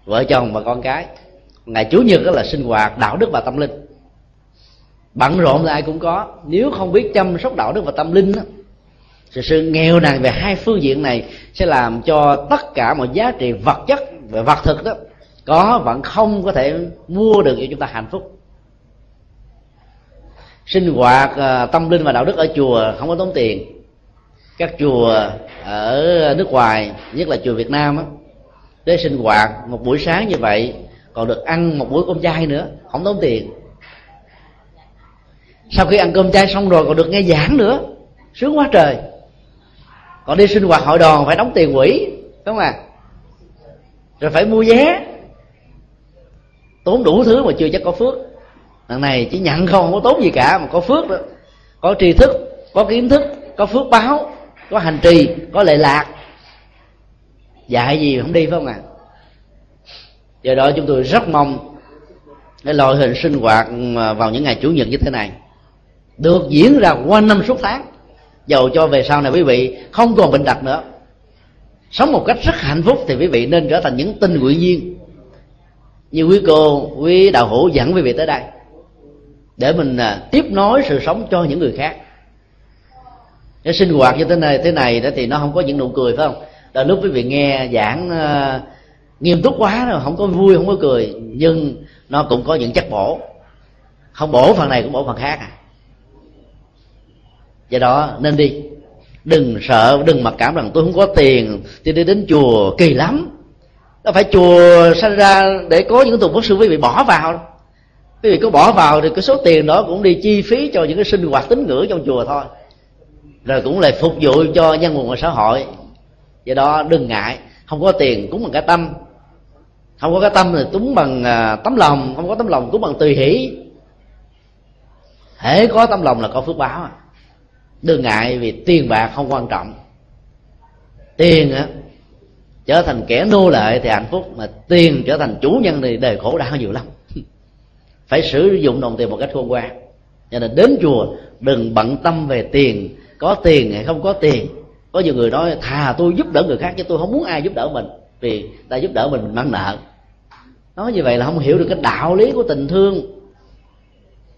S1: Vợ chồng và con cái. Ngày chủ nhật đó là sinh hoạt đạo đức và tâm linh bận rộn là ai cũng có. Nếu không biết chăm sóc đạo đức và tâm linh đó, thì sự nghèo nàn về hai phương diện này sẽ làm cho tất cả mọi giá trị vật chất về vật thực đó có vẫn không có thể mua được cho chúng ta hạnh phúc. Sinh hoạt ờ, tâm linh và đạo đức ở chùa không có tốn tiền. Các chùa ở nước ngoài nhất là chùa việt nam á để sinh hoạt một buổi sáng như vậy còn được ăn một buổi cơm chay nữa không tốn tiền sau khi ăn cơm chay xong rồi còn được nghe giảng nữa. Sướng quá trời. Còn đi sinh hoạt hội đoàn phải đóng tiền quỹ đúng không ạ? Rồi phải mua vé. Tốn đủ thứ mà chưa chắc có phước. Lần này chỉ nhận không, không có tốn gì cả mà có phước đó. Có tri thức có kiến thức có phước báo có hành trì có lệ lạc. Dạy gì không đi phải không ạ? À? do đó chúng tôi rất mong cái loại hình sinh hoạt ờ, vào những ngày chủ nhật như thế này được diễn ra quanh năm suốt tháng. Dầu cho về sau này quý vị không còn bệnh tật nữa. Sống một cách rất hạnh phúc thì quý vị nên trở thành những tình nguyện viên. Như quý cô quý đạo hữu dẫn quý vị tới đây để mình à, tiếp nối sự sống cho những người khác. Cái sinh hoạt như thế này thế này đó thì nó không có những nụ cười phải không? Là lúc quý vị nghe giảng uh, nghiêm túc quá rồi không có vui không có cười. Nhưng nó cũng có những chất bổ. Không bổ phần này cũng bổ phần khác à do đó, nên đi. Đừng sợ, đừng mặc cảm rằng tôi không có tiền thì đi đến chùa kỳ lắm. Nó phải chùa sanh ra để có những tục quốc sư quý vị bỏ vào. Quý vị có bỏ vào thì cái số tiền đó cũng đi chi phí cho những cái sinh hoạt tín ngưỡng trong chùa thôi. Rồi cũng lại phục vụ cho nhân nguồn xã hội. Do đó, đừng ngại. Không có tiền cúng bằng cái tâm. Không có cái tâm thì cúng bằng à, tấm lòng. Không có tấm lòng cúng bằng tùy hỷ. Hễ có tấm lòng là có phước báo. à đừng ngại vì tiền bạc không quan trọng. Tiền á, trở thành kẻ nô lệ thì hạnh phúc, mà tiền trở thành chủ nhân thì đời khổ đau nhiều lắm. Phải sử dụng đồng tiền một cách khôn ngoan. Cho nên đến chùa, đừng bận tâm về tiền. Có tiền hay không có tiền. Có nhiều người nói, thà tôi giúp đỡ người khác chứ tôi không muốn ai giúp đỡ mình. Vì ta giúp đỡ mình mình mang nợ nói như vậy là không hiểu được cái đạo lý của tình thương.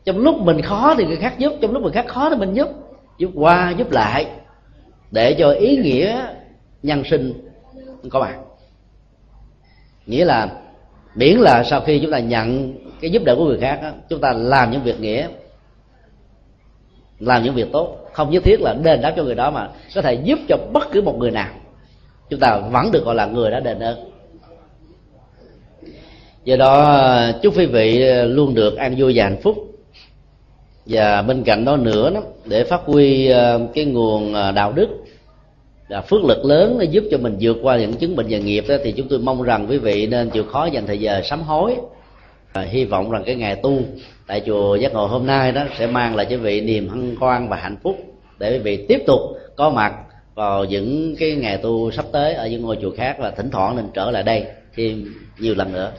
S1: Trong lúc mình khó thì người khác giúp, trong lúc người khác khó thì mình giúp giúp qua giúp lại để cho ý nghĩa nhân sinh có bạn nghĩa là miễn là sau khi chúng ta nhận cái giúp đỡ của người khác đó, chúng ta làm những việc nghĩa làm những việc tốt. Không nhất thiết là đền đáp cho người đó mà có thể giúp cho bất cứ một người nào. Chúng ta vẫn được gọi là người đã đền ơn. Do đó chúc quý vị luôn được an vui và hạnh phúc và bên cạnh đó nữa đó, để phát huy ờ, cái nguồn ờ, đạo đức là phước lực lớn để giúp cho mình vượt qua những chứng bệnh và nghiệp đó, thì chúng tôi mong rằng quý vị nên chịu khó dành thời giờ sám hối. Và hy vọng rằng cái ngày tu tại chùa giác ngộ hôm nay đó sẽ mang lại cho vị niềm hân hoan và hạnh phúc để quý vị tiếp tục có mặt vào những cái ngày tu sắp tới ở những ngôi chùa khác và thỉnh thoảng nên trở lại đây thêm nhiều lần nữa.